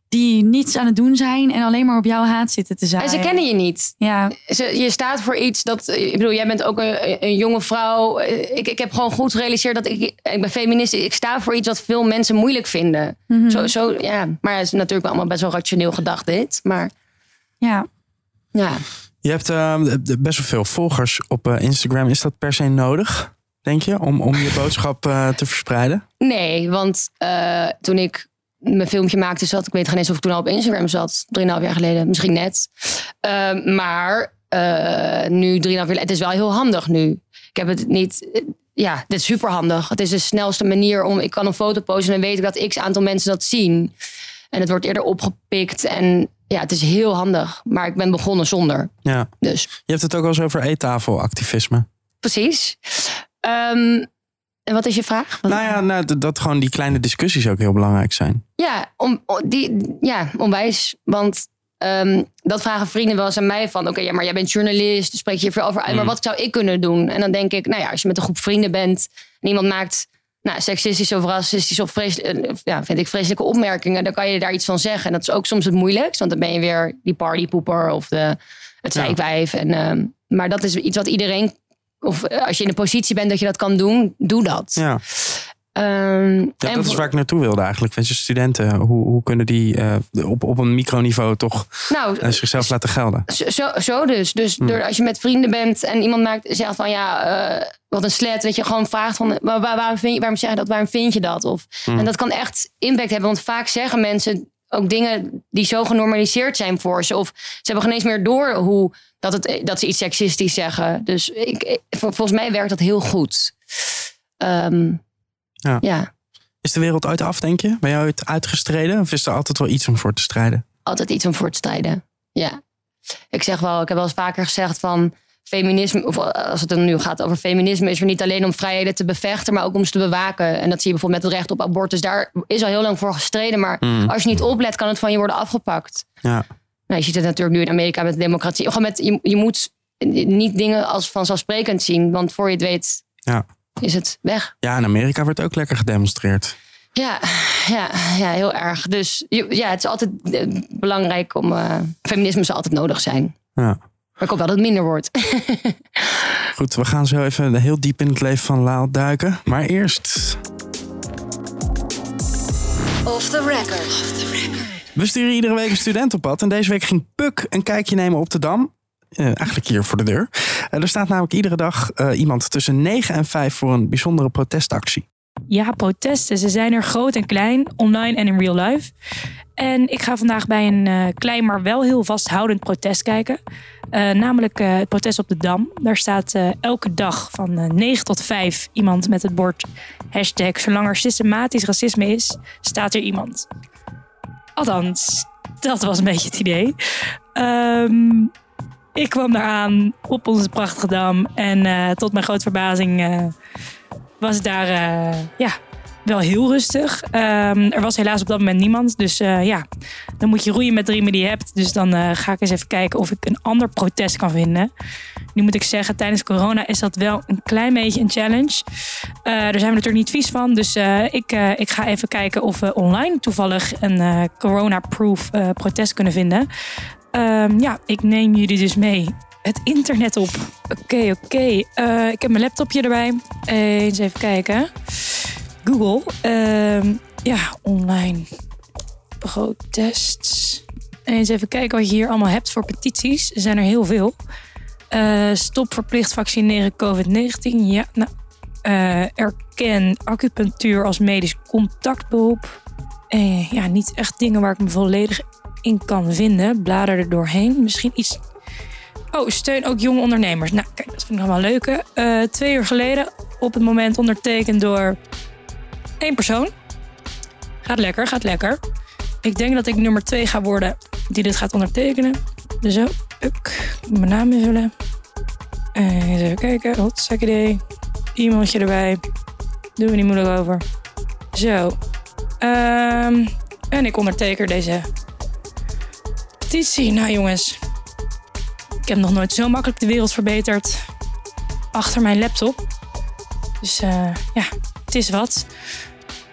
Die niets aan het doen zijn en alleen maar op jouw haat zitten te zijn. En ze kennen je niet. Ja, Ze, je staat voor iets dat. Ik bedoel, jij bent ook een, een jonge vrouw. Ik, ik heb gewoon goed gerealiseerd dat ik. Ik ben feminist. Ik sta voor iets wat veel mensen moeilijk vinden. Mhm. Zo, zo, ja. Maar het is natuurlijk allemaal best wel rationeel gedacht, dit. Maar ja. ja. Je hebt eh, de- best wel veel volgers op eh, Instagram. Is dat per se nodig, denk je, om, om je boodschap eh, te verspreiden? Nee, want eh, toen ik mijn filmpje maakte, zat ik weet geen eens of ik toen al op Instagram zat. Drieënhalf jaar geleden, misschien net. Eh, maar eh, nu drieënhalf jaar, het is wel heel handig nu. Ik heb het niet. ja, dit is super handig. Het is de snelste manier om. Ik kan een foto posten en dan weet ik dat x aantal mensen dat zien. En het wordt eerder opgepikt. En ja, het is heel handig. Maar ik ben begonnen zonder. Ja. Dus Je hebt het ook al eens over eettafelactivisme. precies. Ehm, en wat is je vraag? Wat- Nou ja, nou, dat- dat gewoon die kleine discussies ook heel belangrijk zijn. Ja, om, die, ja onwijs. Want ehm, dat vragen vrienden wel eens aan mij van... oké, ja, maar jij bent journalist, dus spreek je veel over uit... maar wat zou ik kunnen doen? En dan denk ik, nou ja, als je met een groep vrienden bent... en iemand maakt nou, seksistische of racistische of eh, ja, vind ik vreselijke opmerkingen... dan kan je daar iets van zeggen. En dat is ook soms het moeilijkst, want dan ben je weer die partypoeper... of de, het Ja. zeikwijf. En, ehm, maar dat is iets wat iedereen... of eh, als je in de positie bent dat je dat kan doen, doe dat. Ja, Ehm, ja dat is waar ik naartoe wilde eigenlijk. Weet je, studenten, hoe, hoe kunnen die eh, op, op een microniveau toch nou, eh, zichzelf laten gelden? Zo, zo, dus. Dus door, als je met vrienden bent en iemand maakt, zegt van ja, wat een slet. Dat je gewoon vraagt van waar, waar- waarom, vind je, waarom zeg je dat? Waarom vind je dat? Of, En dat kan echt impact hebben. Want vaak zeggen mensen ook dingen die zo genormaliseerd zijn voor ze. Of ze hebben geen eens meer door hoe, dat, het, dat ze iets seksistisch zeggen. Dus ik, ik- vol- volgens mij werkt dat heel goed. Ehm, Ja. ja, Is de wereld ooit af, denk je? Ben je ooit uitgestreden? Of is er altijd wel iets om voor te strijden? altijd iets om voor te strijden. Ja. Ik zeg wel, ik heb wel eens vaker gezegd van feminisme, of als het dan nu gaat over feminisme, is er niet alleen om vrijheden te bevechten, maar ook om ze te bewaken. En dat zie je bijvoorbeeld met het recht op abortus. Daar is al heel lang voor gestreden, maar als je niet oplet, kan het van je worden afgepakt. Ja, Nou, je ziet het natuurlijk nu in Amerika met de democratie. Gewoon met, je, je moet niet dingen als vanzelfsprekend zien, want voor je het weet ja. is het weg. ja in Amerika wordt ook lekker gedemonstreerd. Ja, ja, ja, heel erg. Dus ja, het is altijd eh, belangrijk om. eh, feminisme zal altijd nodig zijn. Ja. Maar ik hoop wel dat het minder wordt. Goed, we gaan zo even heel diep in het leven van Laal duiken. Maar eerst, Off the record. we sturen iedere week een student op pad. En deze week ging Puk een kijkje nemen op de Dam. Eh, eigenlijk hier voor de deur. Eh, er staat namelijk iedere dag eh, iemand tussen 9 en 5 voor een bijzondere protestactie. Ja, protesten. Ze zijn er groot en klein, online en in real life. En ik ga vandaag bij een eh, klein, maar wel heel vasthoudend protest kijken. Eh, namelijk eh, het protest op de Dam. Daar staat eh, elke dag van eh, 9 tot 5 iemand met het bord hashtag zolang er systematisch racisme is, staat er iemand. Althans, dat was een beetje het idee. Ehm, ik kwam daar aan op onze prachtige dam. En tot mijn grote verbazing was het daar ja, wel heel rustig. Ehm, er was helaas op dat moment niemand. Dus eh, ja, dan moet je roeien met de riemen die je hebt. Dus dan eh, ga ik eens even kijken of ik een ander protest kan vinden. Nu moet ik zeggen, tijdens corona is dat wel een klein beetje een challenge. Eh, daar zijn we natuurlijk niet vies van. Dus ik, ik ga even kijken of we online toevallig een corona-proof protest kunnen vinden. Ehm, ja, ik neem jullie dus mee het internet op. Oké, oké. Ik heb mijn laptopje erbij. Eens even kijken. Google. Ehm, ja, online protests. Eens even kijken wat je hier allemaal hebt voor petities. Er zijn er heel veel. Eh, stop verplicht vaccineren COVID-19. Ja, nou. eh, erken acupunctuur als medisch contactberoep. Eh, ja, niet echt dingen waar ik me volledig in kan vinden. Blader er doorheen. Misschien iets. Oh, steun ook jonge ondernemers. Nou, kijk, dat vind ik nog wel leuke. Eh, twee uur geleden op het moment ondertekend door één persoon. Gaat lekker, gaat lekker. Ik denk dat ik nummer twee ga worden die dit gaat ondertekenen. Dus zo, ik mijn naam invullen. Eens even kijken. Hot, idee. E-mailtje erbij. Doen we niet moeilijk over. Zo. Ehm, en ik onderteken deze petitie. Nou jongens, ik heb nog nooit zo makkelijk de wereld verbeterd achter mijn laptop. Dus eh, ja, het is wat.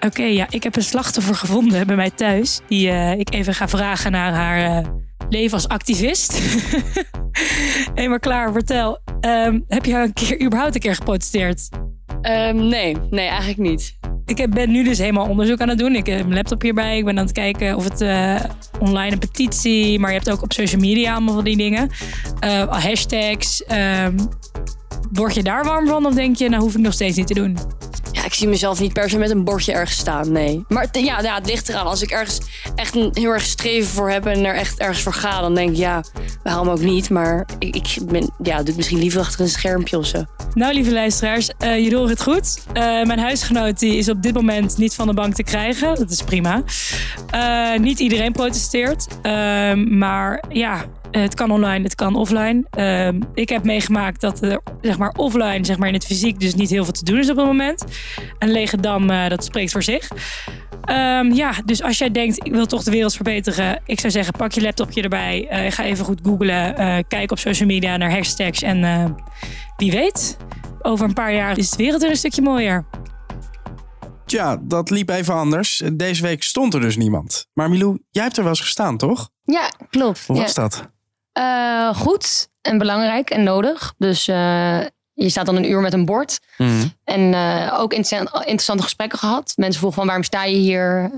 Oké, ja, ik heb een slachtoffer gevonden bij mij thuis. Die eh, ik even ga vragen naar haar eh, leven als activist. Hé, maar klaar, vertel. Ehm, heb je een keer, überhaupt een keer geprotesteerd? Ehm, nee, nee, eigenlijk niet. Ik ben nu dus helemaal onderzoek aan het doen. Ik heb mijn laptop hierbij. Ik ben aan het kijken of het eh, online een petitie. Maar je hebt ook op social media allemaal van die dingen. Hashtags. ehm, word je daar warm van? Of denk je, nou hoef ik nog steeds niet te doen? Ik zie mezelf niet per se met een bordje ergens staan, nee. Maar ja, ja, het ligt eraan. Als ik ergens echt een heel erg streven voor heb en er echt ergens voor ga, dan denk ik, ja, waarom ook niet? Maar ik, ik ben, ja, doe het misschien liever achter een schermpje of zo. Nou, lieve luisteraars, eh jullie horen het goed. Eh, mijn huisgenoot die is op dit moment niet van de bank te krijgen. Dat is prima. Eh, niet iedereen protesteert. Ehm, maar ja, het kan online, het kan offline. Ehm, ik heb meegemaakt dat er zeg maar, offline, zeg maar in het fysiek, dus niet heel veel te doen is op het moment. Een lege dam, eh, dat spreekt voor zich. Ehm, ja, dus als jij denkt, ik wil toch de wereld verbeteren. Ik zou zeggen, pak je laptopje erbij. eh, ga even goed googlen. eh, kijk op social media naar hashtags. En eh, wie weet, over een paar jaar is de wereld weer een stukje mooier. Tja, dat liep even anders. Deze week stond er dus niemand. Maar Milou, jij hebt er wel eens gestaan, toch? Ja, klopt. Hoe ja. was dat? Eh, goed en belangrijk en nodig. Dus eh, je staat dan een uur met een bord. En eh, ook inter- interessante gesprekken gehad. Mensen vroegen van waarom sta je hier?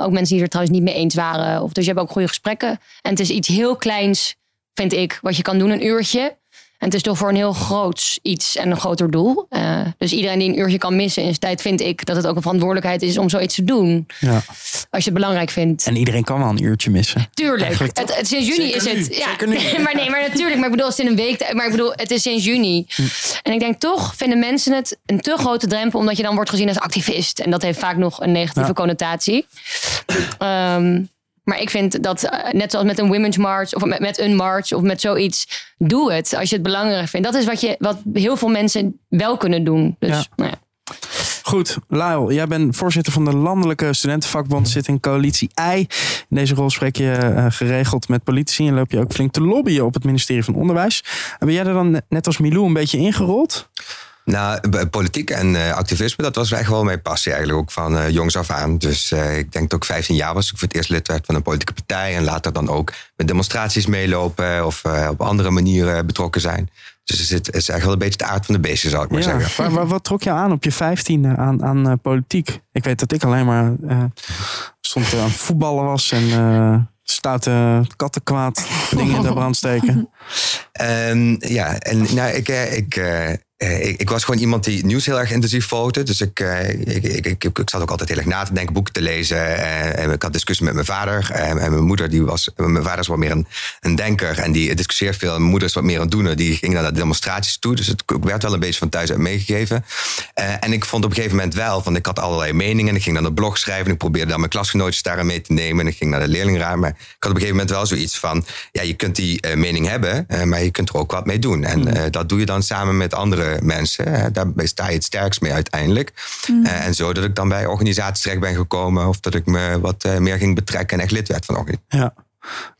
Ook mensen die er trouwens niet mee eens waren. Of, dus je hebt ook goede gesprekken. En het is iets heel kleins, vind ik, wat je kan doen, een uurtje. En het is toch voor een heel groot iets en een groter doel. Eh, dus iedereen die een uurtje kan missen in zijn tijd, vind ik dat het ook een verantwoordelijkheid is om zoiets te doen. Ja. Als je het belangrijk vindt. En iedereen kan wel een uurtje missen. Tuurlijk. Het, het, sinds juni Zeker is nu, het. Ja, nu. maar nee, maar natuurlijk. Maar ik bedoel, het is in een week. Maar ik bedoel, het is sinds juni. Hm. En ik denk toch vinden mensen het een te grote drempel, omdat je dan wordt gezien als activist. En dat heeft vaak nog een negatieve Ja. connotatie. Ehm, maar ik vind dat, eh, net zoals met een women's march of met, met een march of met zoiets, doe het als je het belangrijk vindt. Dat is wat, je, wat heel veel mensen wel kunnen doen. Dus, Ja. nou ja. Goed, Lyle, jij bent voorzitter van de Landelijke Studentenvakbond, zit in coalitie I. In deze rol spreek je eh, geregeld met politici en loop je ook flink te lobbyen op het ministerie van Onderwijs. En ben jij er dan net als Milou een beetje ingerold? Nou, politiek en eh, activisme, dat was echt wel mijn passie eigenlijk ook van eh, jongs af aan. Dus eh, ik denk dat ik 15 jaar was, ik voor het eerst lid werd van een politieke partij. En later dan ook met demonstraties meelopen of op andere manieren betrokken zijn. Dus het is, echt wel een beetje de aard van de beestje, zou ik maar Ja. zeggen. Wat trok je aan op je vijftiende aan, aan politiek? Ik weet dat ik alleen maar stond aan het voetballen was en stoute kattenkwaad dingen in de brand steken. Ehm, ja, en nou, ik, ik, eh, ik, ik was gewoon iemand die nieuws heel erg intensief volgde. Dus ik, eh, ik, ik, ik, ik, zat ook altijd heel erg na te denken, boeken te lezen. eh, en ik had discussie met mijn vader. en mijn moeder, die was, mijn vader is wat meer een, een denker. En die discussieert veel. En mijn moeder is wat meer een doener. Die ging naar de demonstraties toe. Dus het ik werd wel een beetje van thuis uit meegegeven. En ik vond op een gegeven moment wel, van ik had allerlei meningen. En ik ging dan een blog schrijven. En ik probeerde dan mijn klasgenootjes daarin mee te nemen. En ik ging naar de leerlingraad. Maar ik had op een gegeven moment wel zoiets van, ja, je kunt die mening hebben. maar je kunt er ook wat mee doen. En eh, dat doe je dan samen met andere mensen. hè. daar sta je het sterkst mee uiteindelijk. Eh, en zo dat ik dan bij organisaties terecht ben gekomen. Of dat ik me wat eh, meer ging betrekken en echt lid werd van organisaties. Ja.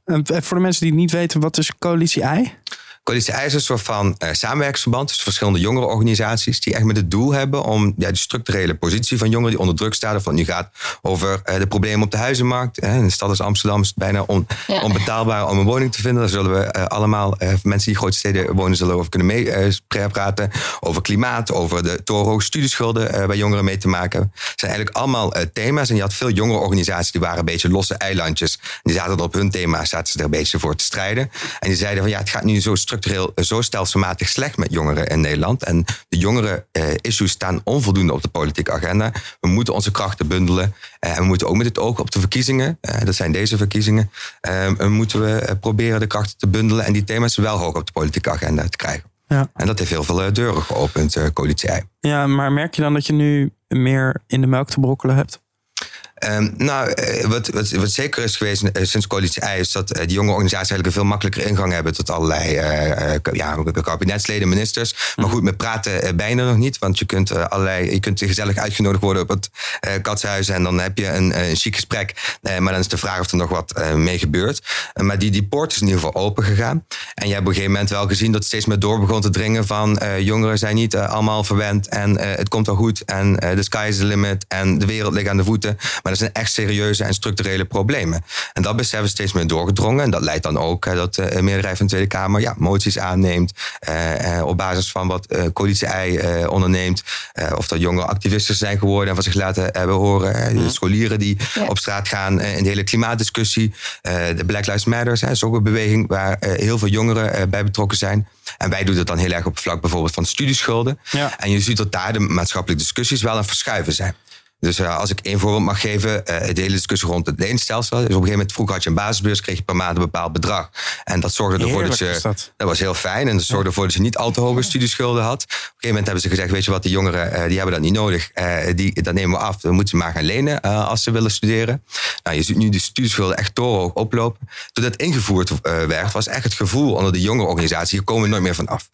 En eh, voor de mensen die het niet weten, wat is coalitie I? Coalitie IJs is een soort van eh, samenwerkingsverband tussen verschillende jongerenorganisaties die echt met het doel hebben om ja, de structurele positie van jongeren die onder druk staan, of nu gaat over eh, de problemen op de huizenmarkt. Hè. In de stad als Amsterdam is het bijna on- Ja. onbetaalbaar om een woning te vinden. Daar zullen we eh, allemaal, mensen die grote steden wonen, zullen over kunnen mee eh, praten. Over klimaat, over de torenhoge studieschulden bij jongeren mee te maken. Het zijn eigenlijk allemaal thema's. En je had veel jongerenorganisaties die waren een beetje losse eilandjes. Die zaten op hun thema, zaten ze er een beetje voor te strijden. En die zeiden van ja, het gaat nu zo structureel, eh, zo stelselmatig slecht met jongeren in Nederland. En de jongeren eh, issues staan onvoldoende op de politieke agenda. We moeten onze krachten bundelen. Eh, en we moeten ook met het oog op de verkiezingen, eh, dat zijn deze verkiezingen, moeten we proberen de krachten te bundelen en die thema's wel hoog op de politieke agenda te krijgen. Ja. En dat heeft heel veel deuren geopend, coalitie. Ja, maar merk je dan dat je nu meer in de melk te brokkelen hebt? Ehm, nou, eh, wat, wat, wat zeker is geweest eh, sinds coalitie I is dat eh, die jonge organisaties eigenlijk een veel makkelijker ingang hebben tot allerlei ja, kabinetsleden, ministers. Maar goed, met praten bijna nog niet, want je kunt allerlei, je kunt gezellig uitgenodigd worden op het katshuis en dan heb je een, een chic gesprek. Maar dan is de vraag of er nog wat mee gebeurt. Maar die, die poort is in ieder geval open gegaan. En je hebt op een gegeven moment wel gezien dat het steeds meer door begon te dringen van jongeren zijn niet allemaal verwend en het komt wel goed en the sky is the limit en de wereld ligt aan de voeten. Maar er zijn echt serieuze en structurele problemen. En dat beseffen steeds meer doorgedrongen. En dat leidt dan ook eh, dat de meerderheid van de Tweede Kamer ja, moties aanneemt. eh, eh, op basis van wat eh coalitie I eh, onderneemt. Eh, of dat jonge activisten zijn geworden en van zich laten hebben horen. hè. De scholieren die Ja. op straat gaan eh, in de hele klimaatdiscussie. Eh, de Black Lives Matter hè, is ook een beweging waar eh, heel veel jongeren eh, bij betrokken zijn. En wij doen het dan heel erg op het vlak bijvoorbeeld van studieschulden. Ja. En je ziet dat daar de maatschappelijke discussies wel aan verschuiven zijn. Dus eh, als ik één voorbeeld mag geven, eh, de hele discussie rond het leenstelsel. Dus op een gegeven moment, vroeger had je een basisbeurs, kreeg je per maand een bepaald bedrag. En dat zorgde ervoor dat je. dat. was heel fijn. En dat zorgde ervoor dat je niet al te hoge studieschulden had. Op een gegeven moment hebben ze gezegd: Weet je wat, de jongeren eh, die hebben dat niet nodig. Eh, die, dat nemen we af. Dan moeten ze maar gaan lenen als ze willen studeren. Nou, je ziet nu de studieschulden echt torenhoog oplopen. Toen dat ingevoerd werd, was echt het gevoel onder de jongere organisatie: hier komen we nooit meer van af.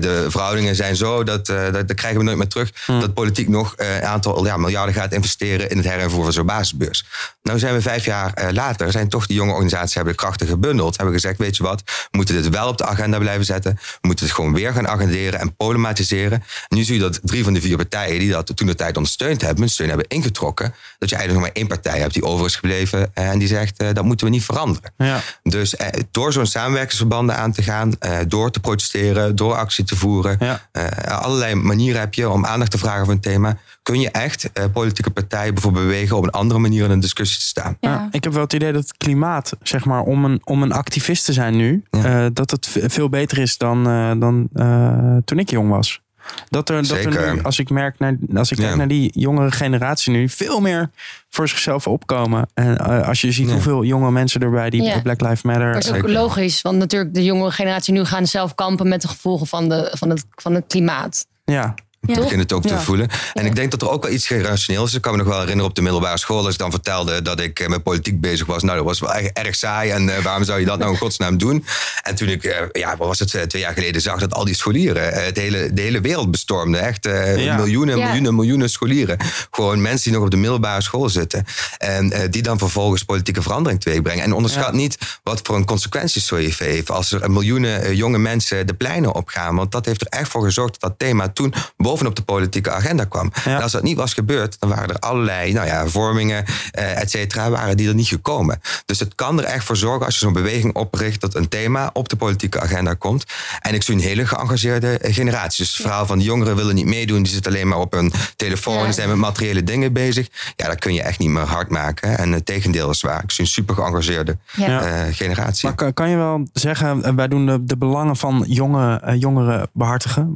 De verhoudingen zijn zo dat, dat, dat krijgen we nooit meer terug. Dat politiek nog een aantal ja, miljarden gaat investeren in het herinvoeren van zo'n basisbeurs. Nou zijn we vijf jaar eh, later, zijn toch die jonge organisaties hebben de krachten gebundeld. Hebben gezegd, weet je wat, we moeten dit wel op de agenda blijven zetten. We moeten het gewoon weer gaan agenderen en problematiseren. Nu zie je dat drie van de vier partijen die dat toen de tijd ondersteund hebben, hun steun hebben ingetrokken. Dat je eigenlijk nog maar één partij hebt die over is gebleven eh, en die zegt, eh, dat moeten we niet veranderen. Ja. Dus door zo'n samenwerkingsverbanden aan te gaan, door te protesteren, door actie te voeren, Ja. allerlei manieren heb je om aandacht te vragen voor een thema, kun je echt eh, politieke partijen bijvoorbeeld bewegen op een andere manier in een discussie te staan. Ja. Ja. ik heb wel het idee dat het klimaat, zeg maar, om een, om een activist te zijn nu, Ja. eh, dat het veel beter is dan, eh, dan eh, toen ik jong was. Dat er, dat er nu, als ik merk naar, als ik Ja. kijk naar die jongere generatie nu, veel meer voor zichzelf opkomen. En eh, als je ziet Ja. hoeveel jonge mensen erbij die Ja. Black Lives Matter. Het is ook logisch, want natuurlijk de jongere generatie nu gaan zelf kampen met de gevolgen van, de, van, het, van het klimaat. ja, Ik begin het ook Ja. te voelen. En ik denk dat er ook wel iets generationeels is. Ik kan me nog wel herinneren op de middelbare school... als ik dan vertelde dat ik eh, met politiek bezig was. Nou, dat was wel erg, erg saai. En eh, waarom zou je dat nou in godsnaam doen? En toen ik, eh, ja, wat was het, twee jaar geleden zag... dat al die scholieren eh, het hele, de hele wereld bestormden. Echt eh, Ja. miljoenen, Ja. miljoenen, miljoenen scholieren. Gewoon mensen die nog op de middelbare school zitten. En eh, die dan vervolgens politieke verandering teweeg brengen. En onderschat niet wat voor een consequenties zoiets heeft... als er miljoenen jonge mensen de pleinen opgaan. Want dat heeft er echt voor gezorgd dat dat thema toen... bovenop de politieke agenda kwam. Ja. En als dat niet was gebeurd, dan waren er allerlei nou ja, vormingen, eh, et cetera, waren die er niet gekomen. Dus het kan er echt voor zorgen als je zo'n beweging opricht dat een thema op de politieke agenda komt. En ik zie een hele geëngageerde eh, generatie. Dus het verhaal van de jongeren willen niet meedoen, die zitten alleen maar op hun telefoon, Ja. die zijn met materiële dingen bezig. Ja, dat kun je echt niet meer hard maken. En het tegendeel is waar. Ik zie een super geëngageerde Ja. eh, generatie. Maar kan, kan je wel zeggen, eh, wij doen de, de belangen van jonge, jongeren behartigen?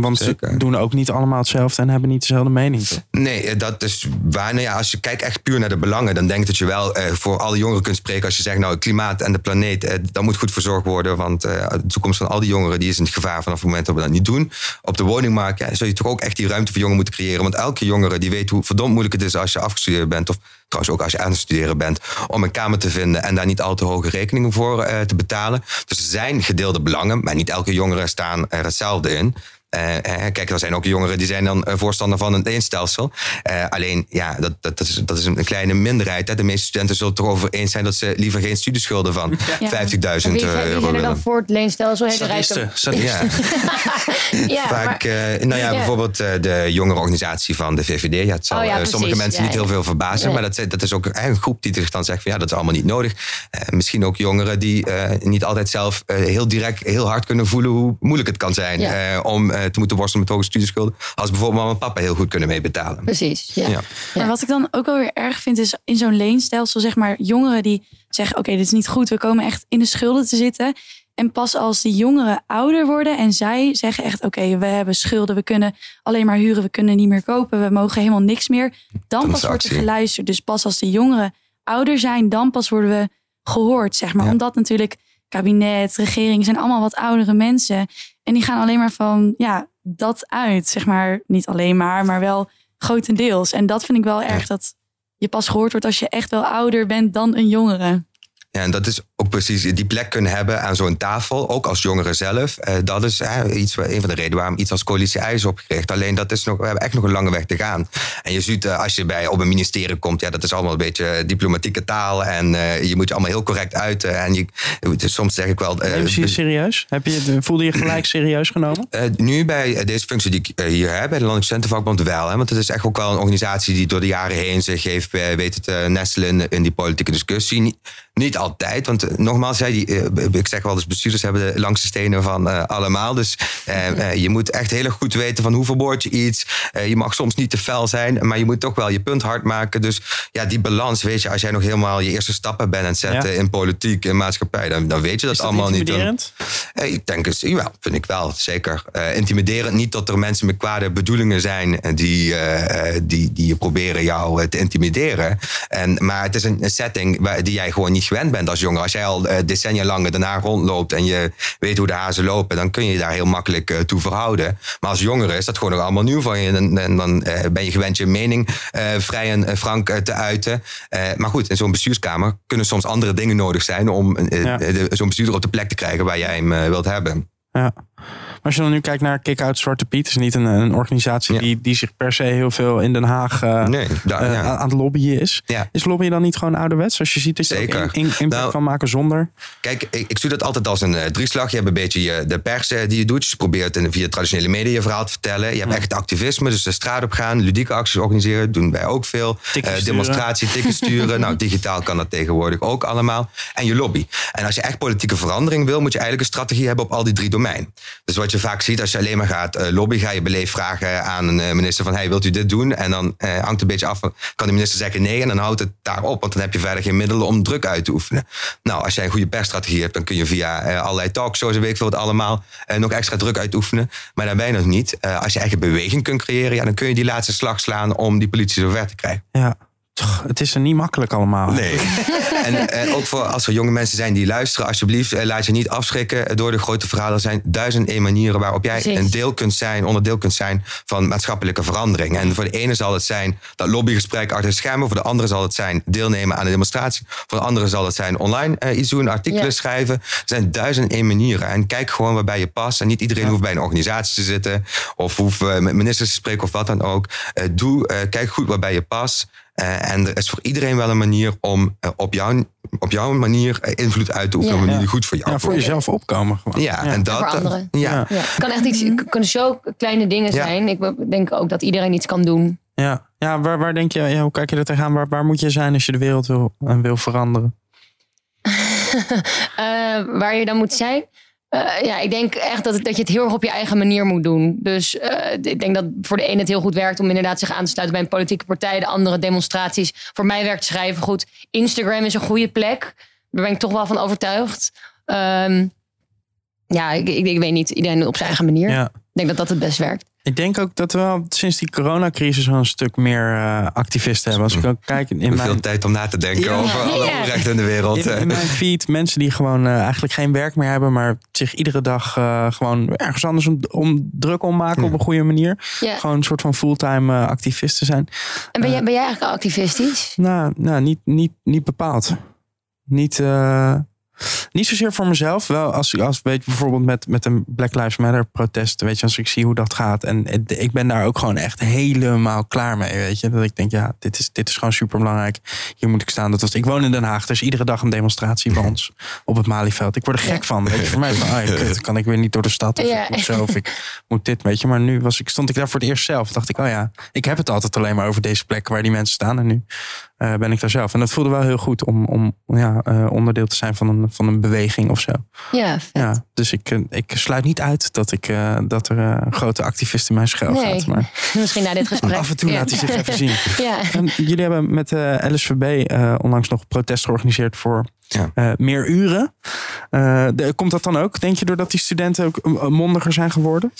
Want ze doen ook niet allemaal hetzelfde en hebben niet dezelfde mening. Nee, eh, dat is waar. Nou als je kijkt echt puur naar de belangen, dan denk dat je wel eh, voor alle jongeren kunt spreken. Als je zegt, nou, het klimaat en de planeet, eh, daar moet goed voor zorgd worden. Want de toekomst van al die jongeren die is in gevaar vanaf het moment dat we dat niet doen. Op de woningmarkt ja, zul je toch ook echt die ruimte voor jongeren moeten creëren. Want elke jongere die weet hoe verdomd moeilijk het is als je afgestudeerd bent. Of trouwens ook als je aan het studeren bent. Om een kamer te vinden en daar niet al te hoge rekeningen voor te betalen. Dus er zijn gedeelde belangen, maar niet elke jongere staan er hetzelfde in. Eh, eh, kijk, er zijn ook jongeren die zijn dan eh, voorstander van een leenstelsel. Eh, alleen, ja, dat, dat, dat, is, dat is een kleine minderheid. Hè. De meeste studenten zullen het erover eens zijn dat ze liever geen studieschulden van 50.000 Wie, eh, wie euro zijn er dan willen. voor het leenstelsel? Hele. Sadisten, sadisten. Ja, Ja, vaak, maar- eh, nou ja, Ja. bijvoorbeeld eh, de jongere organisatie van de VVD. Ja, het zal Oh ja, sommige mensen Ja, niet heel veel verbazen, Nee. maar dat, dat is ook een groep die zich dan zegt van ja, dat is allemaal niet nodig. Eh, misschien ook jongeren die eh, niet altijd zelf heel direct, heel hard kunnen voelen hoe moeilijk het kan zijn Ja. eh, om te moeten worstelen met hoge studieschulden. Als bijvoorbeeld mama en papa heel goed kunnen meebetalen. Precies, ja. Ja. Maar wat ik dan ook wel weer erg vind, is in zo'n leenstelsel, zeg maar, jongeren die zeggen: Oké, dit is niet goed, we komen echt in de schulden te zitten. En pas als die jongeren ouder worden en zij zeggen echt: Oké, we hebben schulden, we kunnen alleen maar huren, we kunnen niet meer kopen, we mogen helemaal niks meer. Dan pas wordt er geluisterd. Dus pas als de jongeren ouder zijn, dan pas worden we gehoord, zeg maar. Ja. Omdat natuurlijk kabinet, regering zijn allemaal wat oudere mensen. En die gaan alleen maar van ja, dat uit, zeg maar. Niet alleen maar, maar wel grotendeels. En dat vind ik wel erg dat je pas gehoord wordt als je echt wel ouder bent dan een jongere. Ja, en dat is ook precies die plek kunnen hebben aan zo'n tafel, ook als jongeren zelf. Eh, dat is eh, iets, een van de redenen waarom iets als coalitie IJs is opgericht. Alleen dat is nog, we hebben echt nog een lange weg te gaan. En je ziet, eh, als je bij, op een ministerie komt, ja, dat is allemaal een beetje diplomatieke taal. En eh, je moet je allemaal heel correct uiten. En je, soms zeg ik wel. Neem je serieus? Heb je, voelde je gelijk serieus genomen? nu bij deze functie die ik hier heb, bij de Landelijke Studentenvakbond wel. Hè, want het is echt ook wel een organisatie die door de jaren heen zich heeft weten te nestelen in, in die politieke discussie. Niet, altijd, want eh, nogmaals, ja, die, eh, ik zeg wel eens, bestuurders hebben de langste stenen van eh, allemaal. Dus je moet echt heel erg goed weten van hoe verwoord je iets. Je mag soms niet te fel zijn, maar je moet toch wel je punt hard maken. Dus ja, die balans, weet je, als jij nog helemaal je eerste stappen bent aan het zetten Ja. in politiek, in maatschappij, dan, dan weet je dat, allemaal niet. intimiderend? Ik denk het, ja, vind ik wel, zeker. Intimiderend, niet dat er mensen met kwade bedoelingen zijn die, die, die proberen jou te intimideren. En, maar het is een, een setting waar, die jij gewoon niet gewend bent als jongen. Als jij al eh, decennia lang daarna rondloopt en je weet hoe de hazen lopen, dan kun je je daar heel makkelijk eh, toe verhouden. Maar als jongere is dat gewoon nog allemaal nieuw van je. En, en dan eh, ben je gewend je mening vrij en frank te uiten. Maar goed, in zo'n bestuurskamer kunnen soms andere dingen nodig zijn om Ja. zo'n bestuurder op de plek te krijgen waar jij hem wilt hebben. Ja. Maar als je dan nu kijkt naar Kick-Out Zwarte Piet, is niet een, een organisatie Ja. die, die zich per se heel veel in Den Haag eh, Nee, daar, eh, ja. aan aan het lobbyen is. Ja. Is lobbyen dan niet gewoon ouderwets? Als je ziet dat je Zeker. in, in, impact Nou, kan maken zonder. Kijk, ik, ik zie dat altijd als een eh, drieslag. Je hebt een beetje je, de pers die je doet. Je probeert in, via traditionele media je verhaal te vertellen. Je hebt echt activisme, dus de straat op gaan, ludieke acties organiseren. Doen wij ook veel. Demonstratie, tickets sturen. nou, digitaal kan dat tegenwoordig ook allemaal. En je lobby. En als je echt politieke verandering wil, moet je eigenlijk een strategie hebben op al die drie domeinen. Dus wat je vaak ziet, als je alleen maar gaat lobby, ga je beleefd vragen aan een eh, minister van, hey, wilt u dit doen? En dan eh, hangt het een beetje af, kan de minister zeggen nee? En dan houdt het daarop, want dan heb je verder geen middelen om druk uit te oefenen. Nou, als jij een goede persstrategie hebt, dan kun je via allerlei talkshows en weet ik veel wat allemaal nog extra druk uitoefenen. Maar je nog niet. Als je eigen beweging kunt creëren, dan kun je die laatste slag slaan om die politie zover te krijgen. Ja. Toch, het is er niet makkelijk allemaal. Nee. en eh, ook voor als er jonge mensen zijn die luisteren, alsjeblieft, eh, laat je niet afschrikken door de grote verhalen. Er zijn duizend één manieren waarop jij Precies. een deel kunt zijn, onderdeel kunt zijn van maatschappelijke verandering. En voor de ene zal het zijn dat lobbygesprek achter de schermen, voor de andere zal het zijn deelnemen aan een demonstratie, voor de andere zal het zijn online eh, iets doen, artikelen Ja. schrijven. Er zijn duizend één manieren. En kijk gewoon waarbij je past. En niet iedereen hoeft bij een organisatie te zitten of hoeft eh, met ministers te spreken of wat dan ook. Eh, doe, eh, kijk goed waarbij je past. Eh, en er is voor iedereen wel een manier om eh, op, jouw, op jouw manier eh, invloed uit te oefenen. Ja. Op een manier die goed voor jou Ja, voor jezelf opkomen. Gewoon. Ja, en dat. voor anderen. ja. Ja. Ja. Het kan echt iets, het kunnen zo kleine dingen Ja. zijn. Ik denk ook dat iedereen iets kan doen. Ja, ja waar, waar denk je, ja, hoe kijk je er tegenaan? Waar, waar moet je zijn als je de wereld wil, wil veranderen? Eh, waar je dan moet zijn. Eh, ja, ik denk echt dat, dat je het heel erg op je eigen manier moet doen. Dus eh, ik denk dat voor de ene het heel goed werkt om inderdaad zich aan te sluiten bij een politieke partij. De andere demonstraties. Voor mij werkt schrijven goed. Instagram is een goede plek. Daar ben ik toch wel van overtuigd. Ehm, ja, ik, ik, ik weet niet. Iedereen op zijn eigen manier. Ja. Ik denk dat dat het best werkt. Ik denk ook dat we wel sinds die coronacrisis wel een stuk meer eh, activisten hebben. Als ik ook kijk in Veel mijn, tijd om na te denken Ja. over alle Ja. onrechten in de wereld. in, in mijn feed mensen die gewoon eh, eigenlijk geen werk meer hebben, maar zich iedere dag eh, gewoon ergens anders om, om druk om maken op een goede manier. Ja. Gewoon een soort van fulltime eh, activisten zijn. En ben jij, ben jij eigenlijk activistisch? Nou, nou niet, niet, niet bepaald. Niet, eh, niet zozeer voor mezelf. Wel als, als weet bijvoorbeeld met, met een Black Lives Matter protest. Weet je, als ik zie hoe dat gaat. En ik ben daar ook gewoon echt helemaal klaar mee. Weet je, dat ik denk, ja, dit is, dit is gewoon super belangrijk. Hier moet ik staan. Dat was, ik woon in Den Haag. Er is iedere dag een demonstratie bij ons op het Malieveld. Ik word er gek van. Weet je, voor mij van, kut, kan ik weer niet door de stad of, Ja. of zo. Of ik moet dit, weet je. Maar nu was ik, stond ik daar voor het eerst zelf. Dacht ik, oh ja, ik heb het altijd alleen maar over deze plek waar die mensen staan. En nu eh, ben ik daar zelf. En dat voelde wel heel goed om, om ja, eh, onderdeel te zijn van een, van een beweging of zo. Ja, vet. Ja, dus ik, eh, ik sluit niet uit dat, ik, eh, dat er eh, een grote activist in mijn schuil Nee. gaat. Maar Misschien na dit gesprek. af en toe Ja. laat hij zich even zien. Ja. En jullie hebben met de LSVB eh, onlangs nog protest georganiseerd voor Ja. eh, meer uren. Eh, de- komt dat dan ook, denk je, doordat die studenten ook mondiger zijn geworden?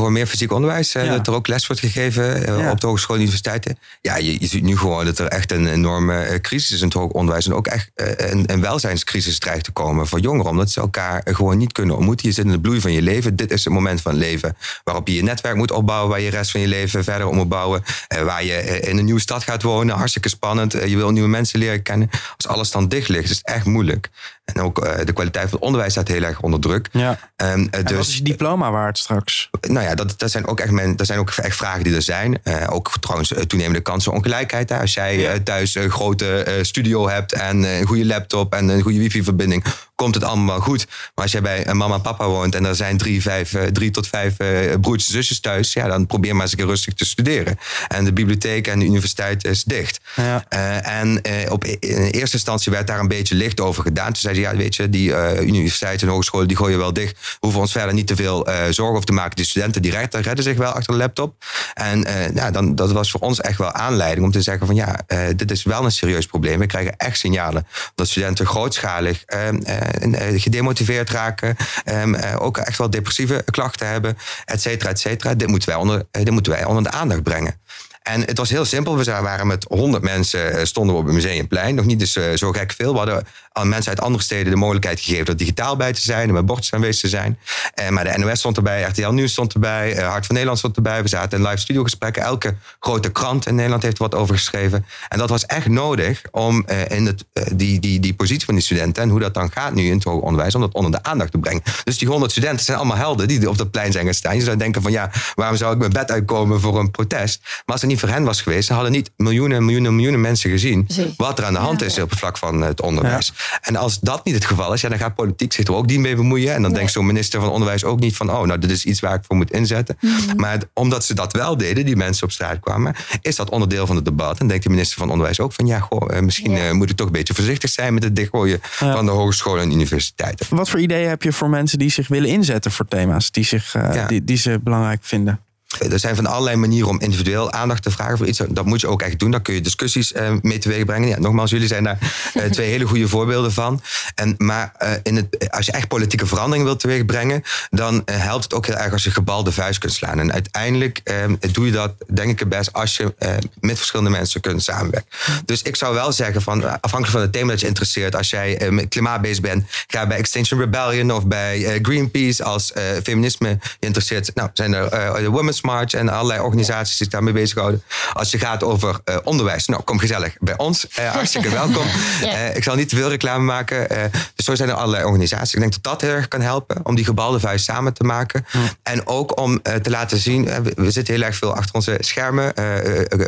Voor meer fysiek onderwijs. eh, Ja. Dat er ook les wordt gegeven eh, Ja. op de hogeschool en universiteiten. Ja, je, je ziet nu gewoon dat er echt een enorme eh, crisis is in het hoger onderwijs. En ook echt een, een welzijnscrisis dreigt te komen voor jongeren. Omdat ze elkaar gewoon niet kunnen ontmoeten. Je zit in de bloei van je leven. Dit is het moment van het leven waarop je je netwerk moet opbouwen. Waar je de rest van je leven verder op moet bouwen. Waar je in een nieuwe stad gaat wonen. Hartstikke spannend. Je wil nieuwe mensen leren kennen. Als alles dan dicht ligt, is het echt moeilijk. En ook eh, de kwaliteit van het onderwijs staat heel erg onder druk. Ja. Eh, En wat dus is je diploma waard straks? nou ja, dat, dat zijn ook echt, men, dat zijn ook echt vragen die er zijn. Eh, ook trouwens toenemende kansenongelijkheid. Hè. Als jij thuis een grote studio hebt en een goede laptop en een goede wifi-verbinding, komt het allemaal goed. Maar als jij bij een mama en papa woont en er zijn drie, vijf, drie tot vijf broertjes en zusjes thuis, ja, dan probeer maar eens een keer rustig te studeren. En de bibliotheek en de universiteit is dicht. Ja. En op, in eerste instantie werd daar een beetje licht over gedaan. Toen ja, weet je, die eh, universiteiten en hogescholen die gooien wel dicht. We hoeven ons verder niet te veel eh, zorgen over te maken. Die studenten die redden, redden zich wel achter de laptop. En eh, ja, dan, dat was voor ons echt wel aanleiding om te zeggen van ja, dit is wel een serieus probleem. We krijgen echt signalen dat studenten grootschalig eh, eh, eh, gedemotiveerd raken. eh, eh, ook echt wel depressieve klachten hebben, et cetera, et cetera. Dit moeten wij onder, dit moeten wij onder de aandacht brengen. En het was heel simpel. We waren met 100 mensen eh, stonden we op het museumplein. Nog niet eens eh, zo gek veel. We hadden aan mensen uit andere steden de mogelijkheid gegeven er digitaal bij te zijn. En met bordjes aanwezig te zijn. Eh, maar de NOS stond erbij, RTL Nieuws stond erbij, Hart van Nederland stond erbij. We zaten in live studiogesprekken. Elke grote krant in Nederland heeft er wat over geschreven. En dat was echt nodig om in het, die, die, die positie van die studenten en hoe dat dan gaat nu in het hoger onderwijs, om dat onder de aandacht te brengen. Dus die 100 studenten zijn allemaal helden die op dat plein zijn gaan staan. Je zou denken van ja, waarom zou ik mijn bed uitkomen voor een protest? Maar niet voor hen was geweest, dan hadden niet miljoenen, miljoenen, miljoenen mensen gezien wat er aan de hand is op het vlak van het onderwijs. En als dat niet het geval is, ja, dan gaat politiek zich er ook niet mee bemoeien. En dan denkt zo'n minister van Onderwijs ook niet van, oh, nou, dit is iets waar ik voor moet inzetten. Maar het- omdat ze dat wel deden, die mensen op straat kwamen, is dat onderdeel van het debat. En denkt de minister van Onderwijs ook van, ja, goh, eh, misschien Ja. eh, moet ik toch een beetje voorzichtig zijn met het dichtgooien van de hogescholen en universiteiten. Wat voor ideeën heb je voor mensen die zich willen inzetten voor thema's die, zich, eh, Ja. die, die ze belangrijk vinden? Er zijn van allerlei manieren om individueel aandacht te vragen voor iets. Dat moet je ook echt doen. Daar kun je discussies eh, mee teweeg brengen. Ja, nogmaals, jullie zijn daar eh, twee hele goede voorbeelden van. En, maar eh, in het, als je echt politieke verandering wilt teweeg brengen, dan eh, helpt het ook heel erg als je gebalde vuist kunt slaan. En uiteindelijk eh, doe je dat, denk ik, het best als je eh, met verschillende mensen kunt samenwerken. Dus ik zou wel zeggen, van, eh, afhankelijk van het thema dat je interesseert, als jij eh, met klimaat bezig bent, ga bij Extinction Rebellion of bij eh, Greenpeace als eh, feminisme geïnteresseerd. Nou, zijn er eh, de Women's En allerlei organisaties die zich daarmee bezighouden. Als je gaat over eh, onderwijs, nou, kom gezellig bij ons. Eh, hartstikke welkom. Eh, ik zal niet te veel reclame maken. dus zo zijn er allerlei organisaties. Ik denk dat dat heel erg kan helpen om die gebalde vuist samen te maken. En ook om te laten zien, we, we zitten heel erg veel achter onze schermen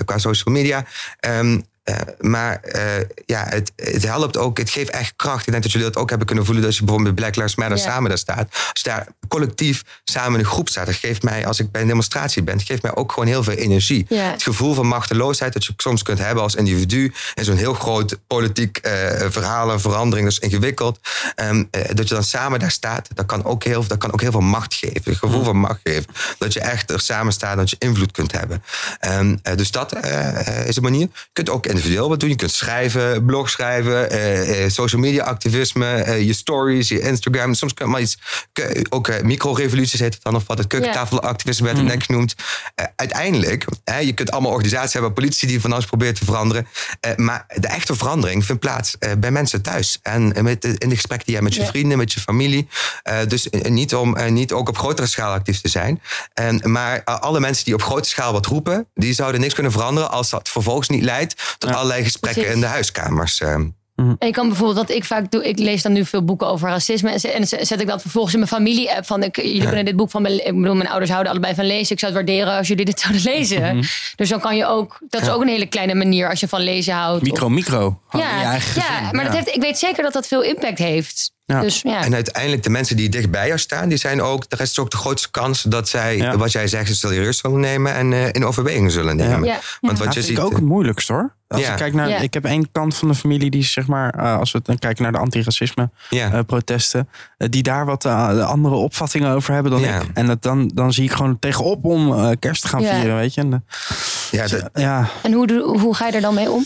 qua social media. Ehm, eh, maar eh, ja, het, het helpt ook, het geeft echt kracht. Ik denk dat jullie dat ook hebben kunnen voelen. Dat je bijvoorbeeld met Black Lives Matter samen daar staat. Als je daar collectief samen in een groep staat, dat geeft mij, als ik bij een demonstratie ben, het geeft mij ook gewoon heel veel energie. Het gevoel van machteloosheid dat je soms kunt hebben als individu. In zo'n heel groot politiek eh verhaal en verandering, dat is ingewikkeld. Ehm, eh, dat je dan samen daar staat, dat kan ook heel, dat kan ook heel veel macht geven. Een gevoel van macht geven. Dat je echt er samen staat, dat je invloed kunt hebben. Ehm, eh, dus dat is een manier. Je kunt ook individueel wat doen. Je kunt schrijven, blog schrijven, eh, eh, social media activisme, eh, je stories, je Instagram. Soms je maar iets, ook micro-revoluties heet het dan, of wat het keukentafelactivisme werd het net genoemd. Uiteindelijk, hè, je kunt allemaal organisaties hebben, politie die van alles probeert te veranderen. Maar de echte verandering vindt plaats bij mensen thuis. En met, in de gesprekken die je hebt met je vrienden, met je familie. Dus niet om niet ook op grotere schaal actief te zijn. En, maar alle mensen die op grote schaal wat roepen, die zouden niks kunnen veranderen als dat vervolgens niet leidt allerlei gesprekken Precies. in de huiskamers. eh. En ik kan bijvoorbeeld, wat ik vaak doe, ik lees dan nu veel boeken over racisme. En, ze- en ze- zet ik dat vervolgens in mijn familie-app. Van ik, jullie kunnen dit boek van mijn, ik bedoel, mijn ouders houden allebei van lezen. Ik zou het waarderen als jullie dit zouden lezen. Dus dan kan je ook, dat is ook een hele kleine manier als je van lezen houdt. Micro, Of- micro. Gewoon in je ja, eigen ja, maar Dat heeft, ik weet zeker dat dat veel impact heeft. Ja. Dus ja. En uiteindelijk de mensen die dicht bij jou staan, die zijn ook, er is ook de grootste kans dat zij, Ja. wat jij zegt, serieus zullen nemen en eh, in overweging zullen nemen. Ja. Want Ja, wat je vind ziet. ik ook het moeilijkst hoor. Als Ja. ik kijk naar, Ja. ik heb één kant van de familie die zeg maar, eh, als we dan kijken naar de antiracisme ja. eh, protesten, die daar wat andere opvattingen over hebben dan Ja. ik. En dat dan, dan zie ik gewoon tegenop om eh, kerst te gaan Ja. vieren, weet je. En, ja, de- ja, En hoe, doe- hoe ga je er dan mee om?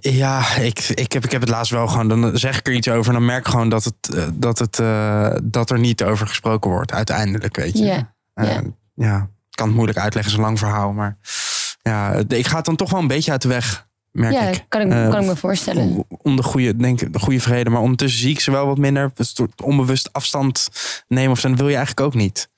Ja ik, ik, heb, ik heb het laatst wel gewoon, dan zeg ik er iets over en dan merk ik gewoon dat, het, eh, dat, het, eh, dat er niet over gesproken wordt, uiteindelijk, weet je. Ja. Eh, Ja. ja, ik kan het moeilijk uitleggen, zo'n lang verhaal. Maar ja, ik ga het dan toch wel een beetje uit de weg, merk Ja, ik. kan ik, kan ik me voorstellen. om- de goede, denk ik, de goede vrede. Maar ondertussen zie ik ze wel wat minder. Dus onbewust afstand nemen of dat wil je eigenlijk ook niet.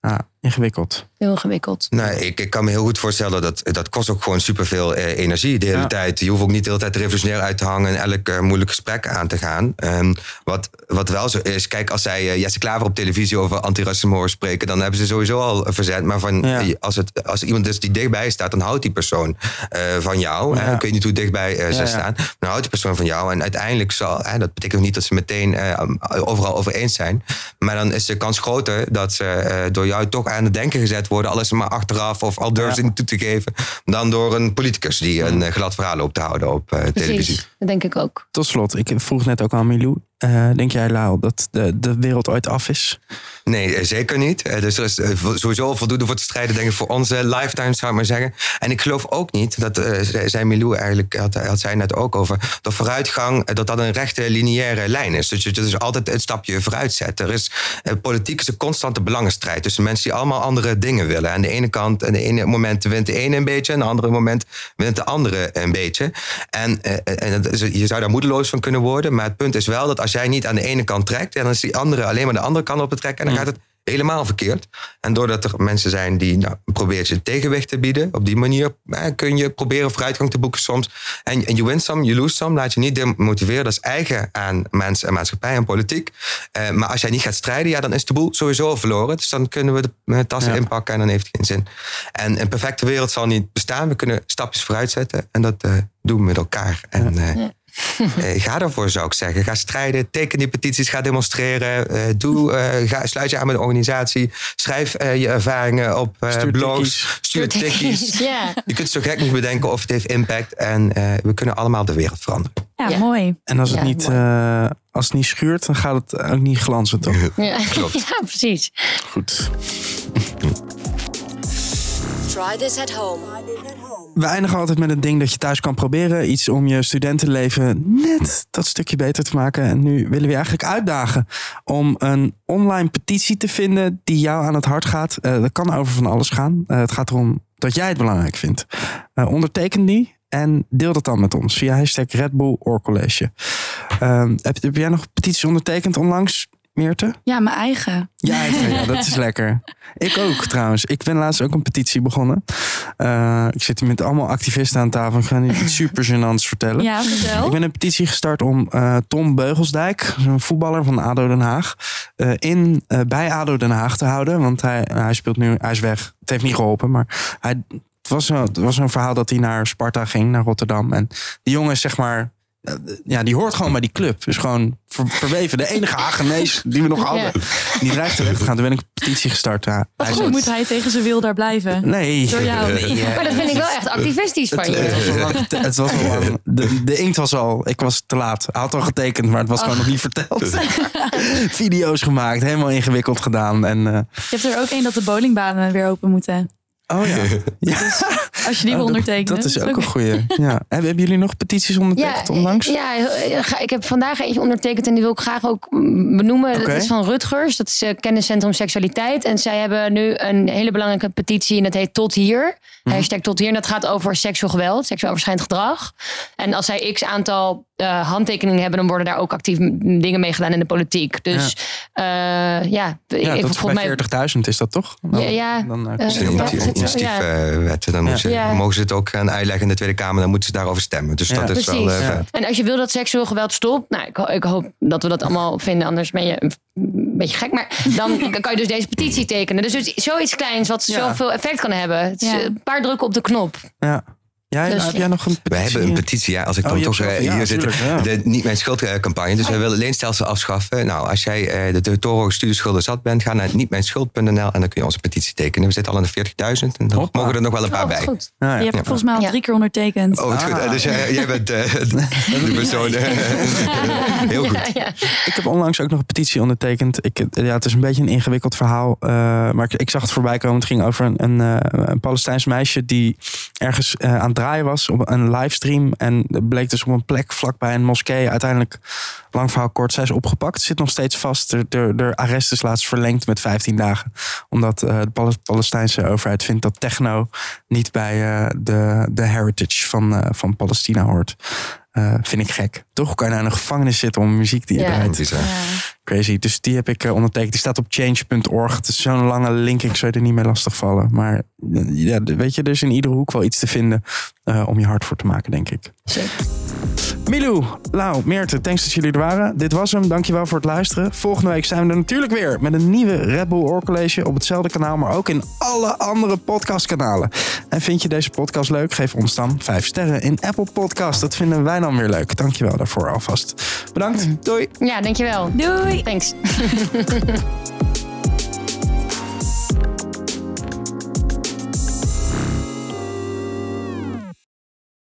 Ja, ingewikkeld. Heel ingewikkeld. Nee, ik, ik kan me heel goed voorstellen dat dat kost ook gewoon superveel eh, energie de hele Ja. tijd. Je hoeft ook niet de hele tijd revolutionair uit te hangen en elk eh, moeilijk gesprek aan te gaan. Ehm, wat, wat wel zo is, kijk, als zij eh, Jesse Klaver op televisie over antiracisme horen spreken, dan hebben ze sowieso al verzet. Maar van, Ja. eh, als, het, als iemand is die dichtbij staat, dan houdt die persoon eh, van jou. Ja. hè. Ik weet niet hoe dichtbij eh, ze Ja, ja. staan. Maar dan houdt die persoon van jou. En uiteindelijk zal, hè, dat betekent niet dat ze meteen eh, overal over eens zijn. Maar dan is de kans groter dat ze eh, door jou toch aan het denken gezet worden. Al is het maar achteraf of al durven ze Ja. niet toe te geven. Dan door een politicus die een eh, glad verhaal op te houden op eh, televisie. Dat denk ik ook. Tot slot, ik vroeg net ook aan Milou. Eh, denk jij, Lau, dat de, de wereld ooit af is? Nee, eh, zeker niet. Eh, Dus er is sowieso voldoende voor te strijden, denk ik, voor onze lifetime, zou ik maar zeggen. En ik geloof ook niet, dat zei- Milou eigenlijk, had, had zij net ook over, dat vooruitgang, dat dat een rechte lineaire lijn is. Dus je dus altijd een stapje vooruit zet. Er is, politiek is een constante belangenstrijd tussen mensen die allemaal andere dingen willen. Aan de ene kant, aan de ene moment wint de ene een beetje, aan de andere moment wint de andere een beetje. En, en je zou daar moedeloos van kunnen worden, maar het punt is wel dat als jij niet aan de ene kant trekt, dan is die andere alleen maar de andere kant op het trekken en dan gaat het helemaal verkeerd. En doordat er mensen zijn die nou, proberen je tegenwicht te bieden, op die manier eh, kun je proberen vooruitgang te boeken soms. En, en you win some, you lose some. Laat je niet demotiveren. Dat is eigen aan mensen en maatschappij en politiek. Eh, maar als jij niet gaat strijden, ja, dan is de boel sowieso verloren. Dus dan kunnen we de eh, tassen Ja. inpakken en dan heeft het geen zin. En een perfecte wereld zal niet bestaan. We kunnen stapjes vooruit zetten en dat eh, doen we met elkaar. En eh, eh, ga ervoor, zou ik zeggen. Ga strijden, teken die petities, ga demonstreren. eh, doe, eh, ga, sluit je aan met een organisatie. Schrijf eh, je ervaringen op eh, Stuur blogs. Stuur tikkies. Ja. Je kunt het zo gek niet bedenken of het heeft impact. En eh, we kunnen allemaal de wereld veranderen. Ja, Ja. mooi. En als het, Ja, niet, eh, als het niet schuurt, dan gaat het ook niet glanzen, toch? Ja. Klopt. ja, precies. Goed. Try this at home. We eindigen altijd met een ding dat je thuis kan proberen. Iets om je studentenleven net dat stukje beter te maken. En nu willen we je eigenlijk uitdagen om een online petitie te vinden die jou aan het hart gaat. Eh, dat kan over van alles gaan. Eh, het gaat erom dat jij het belangrijk vindt. Eh, onderteken die en deel dat dan met ons via hashtag Red Bull. Ehm, heb, heb jij nog petities ondertekend onlangs, Meerte? Ja, mijn eigen. Ja, ja, dat is lekker. Ik ook trouwens. Ik ben laatst ook een petitie begonnen. Eh, ik zit hier met allemaal activisten aan tafel. Ik ga nu iets super gênants vertellen. Ja, vertel. Ik ben een petitie gestart om eh, Tom Beugelsdijk, een voetballer van ADO Den Haag, eh, in, bij ADO Den Haag te houden. Want hij, hij speelt nu, hij is weg. Het heeft niet geholpen, maar hij, het, was een, het was een verhaal dat hij naar Sparta ging, naar Rotterdam. En die jongen is zeg maar, ja, die hoort gewoon bij die club. Dus gewoon ver- verweven. De enige Hagenees die we nog hadden. Die dreigt weg te gaan. Toen ben ik een petitie gestart. Ja, Of moet hij tegen zijn wil daar blijven? Nee. Door jou. Ja. Maar dat vind ik wel echt activistisch van Het, het was je. al lang, het was al lang. De, de inkt was al. Ik was te laat. Hij had al getekend, maar het was gewoon nog niet verteld. Video's gemaakt, helemaal ingewikkeld gedaan. En, eh, Je hebt er ook één dat de bowlingbanen weer open moeten. Oh ja. ja. Als je die wil Oh, dat- ondertekenen. Dat is ook een goeie. Ja. Hebben, hebben jullie nog petities ondertekend onlangs? Ja, ga- ik heb vandaag eentje ondertekend en die wil ik graag ook mm, benoemen. Oké. Dat is van Rutgers, dat is eh, Kenniscentrum Seksualiteit. En zij hebben nu een hele belangrijke petitie en dat heet Tot Hier. Mhm. Hashtag Tot Hier. En dat gaat over seksueel geweld, seksueel overschrijdend gedrag. En als zij x aantal eh, handtekeningen hebben, dan worden daar ook actief dingen mee gedaan in de politiek. Dus ja, ja, ik, Ja, ik, dat is volgens mij... bij 40.000 is dat toch? Dan, Ja, ja. Dan, ja, het zo? initiatiefwet, dan Ja. moeten ze, Ja. mogen ze het ook gaan uitleggen in de Tweede Kamer. Dan moeten ze daarover stemmen. Dus Ja. dat is wel Precies. Ja. vet. En als je wil dat seksueel geweld stopt, nou, ik, ik hoop dat we dat allemaal vinden, anders ben je een, een beetje gek. Maar dan kan je dus deze petitie tekenen. Dus, dus zoiets kleins wat Ja. zoveel effect kan hebben. Het is Ja. Een paar drukken op de knop. Ja. Jij, Dus- heb jij nog een petitie? Wij hebben een petitie, ja, als ik Oh, dan toch hebt eh, zelf- ja, hier zit. ja. De Niet Mijn Schuldcampagne. Dus wij willen leenstelsel afschaffen. Nou, als jij eh, de hoge studieschulden zat bent, ga naar nietmijnschuld.nl en dan kun je onze petitie tekenen. We zitten al aan de 40.000 en dan Hoppa. mogen er nog wel een paar Oh, bij. goed. Ja, ja. Je hebt Ja. volgens mij al Ja. drie keer ondertekend. Oh, goed. Ah. Eh, Dus jij, jij bent eh, de persoon. eh, Heel goed. Ja, ja. Ik heb onlangs ook nog een petitie ondertekend. Ik, ja, het is een beetje een ingewikkeld verhaal. eh, maar ik, ik zag het voorbij komen. Het ging over een, een, eh, een Palestijns meisje die ergens eh, aan het draaien was op een livestream. En het bleek dus op een plek vlakbij een moskee. Uiteindelijk, lang verhaal kort, zij is opgepakt. Zit nog steeds vast. De, de, de arrest is laatst verlengd met 15 dagen. Omdat eh, de Pal- Palestijnse overheid vindt dat techno niet bij eh, de, de heritage van, eh, van Palestina hoort. Eh, vind ik gek. Toch kan je nou in een gevangenis zitten om muziek die je Ja. draait. Bizar. Crazy. Dus die heb ik eh, ondertekend. Die staat op change.org. Het is zo'n lange link. Ik zou je er niet mee lastigvallen. Maar eh, ja, weet je, er is in iedere hoek wel iets te vinden eh, om je hart voor te maken, denk ik. Zeker. Milou, Lau, Meerte, thanks dat jullie er waren. Dit was hem. Dankjewel voor het luisteren. Volgende week zijn we er natuurlijk weer met een nieuwe Red Bull Oor College op hetzelfde kanaal, maar ook in alle andere podcastkanalen. En vind je deze podcast leuk? Geef ons dan 5 sterren in Apple Podcast. Dat vinden wij dan weer leuk. Dankjewel daarvoor alvast. Bedankt. Doei. Ja, dankjewel. Doei! Thanks.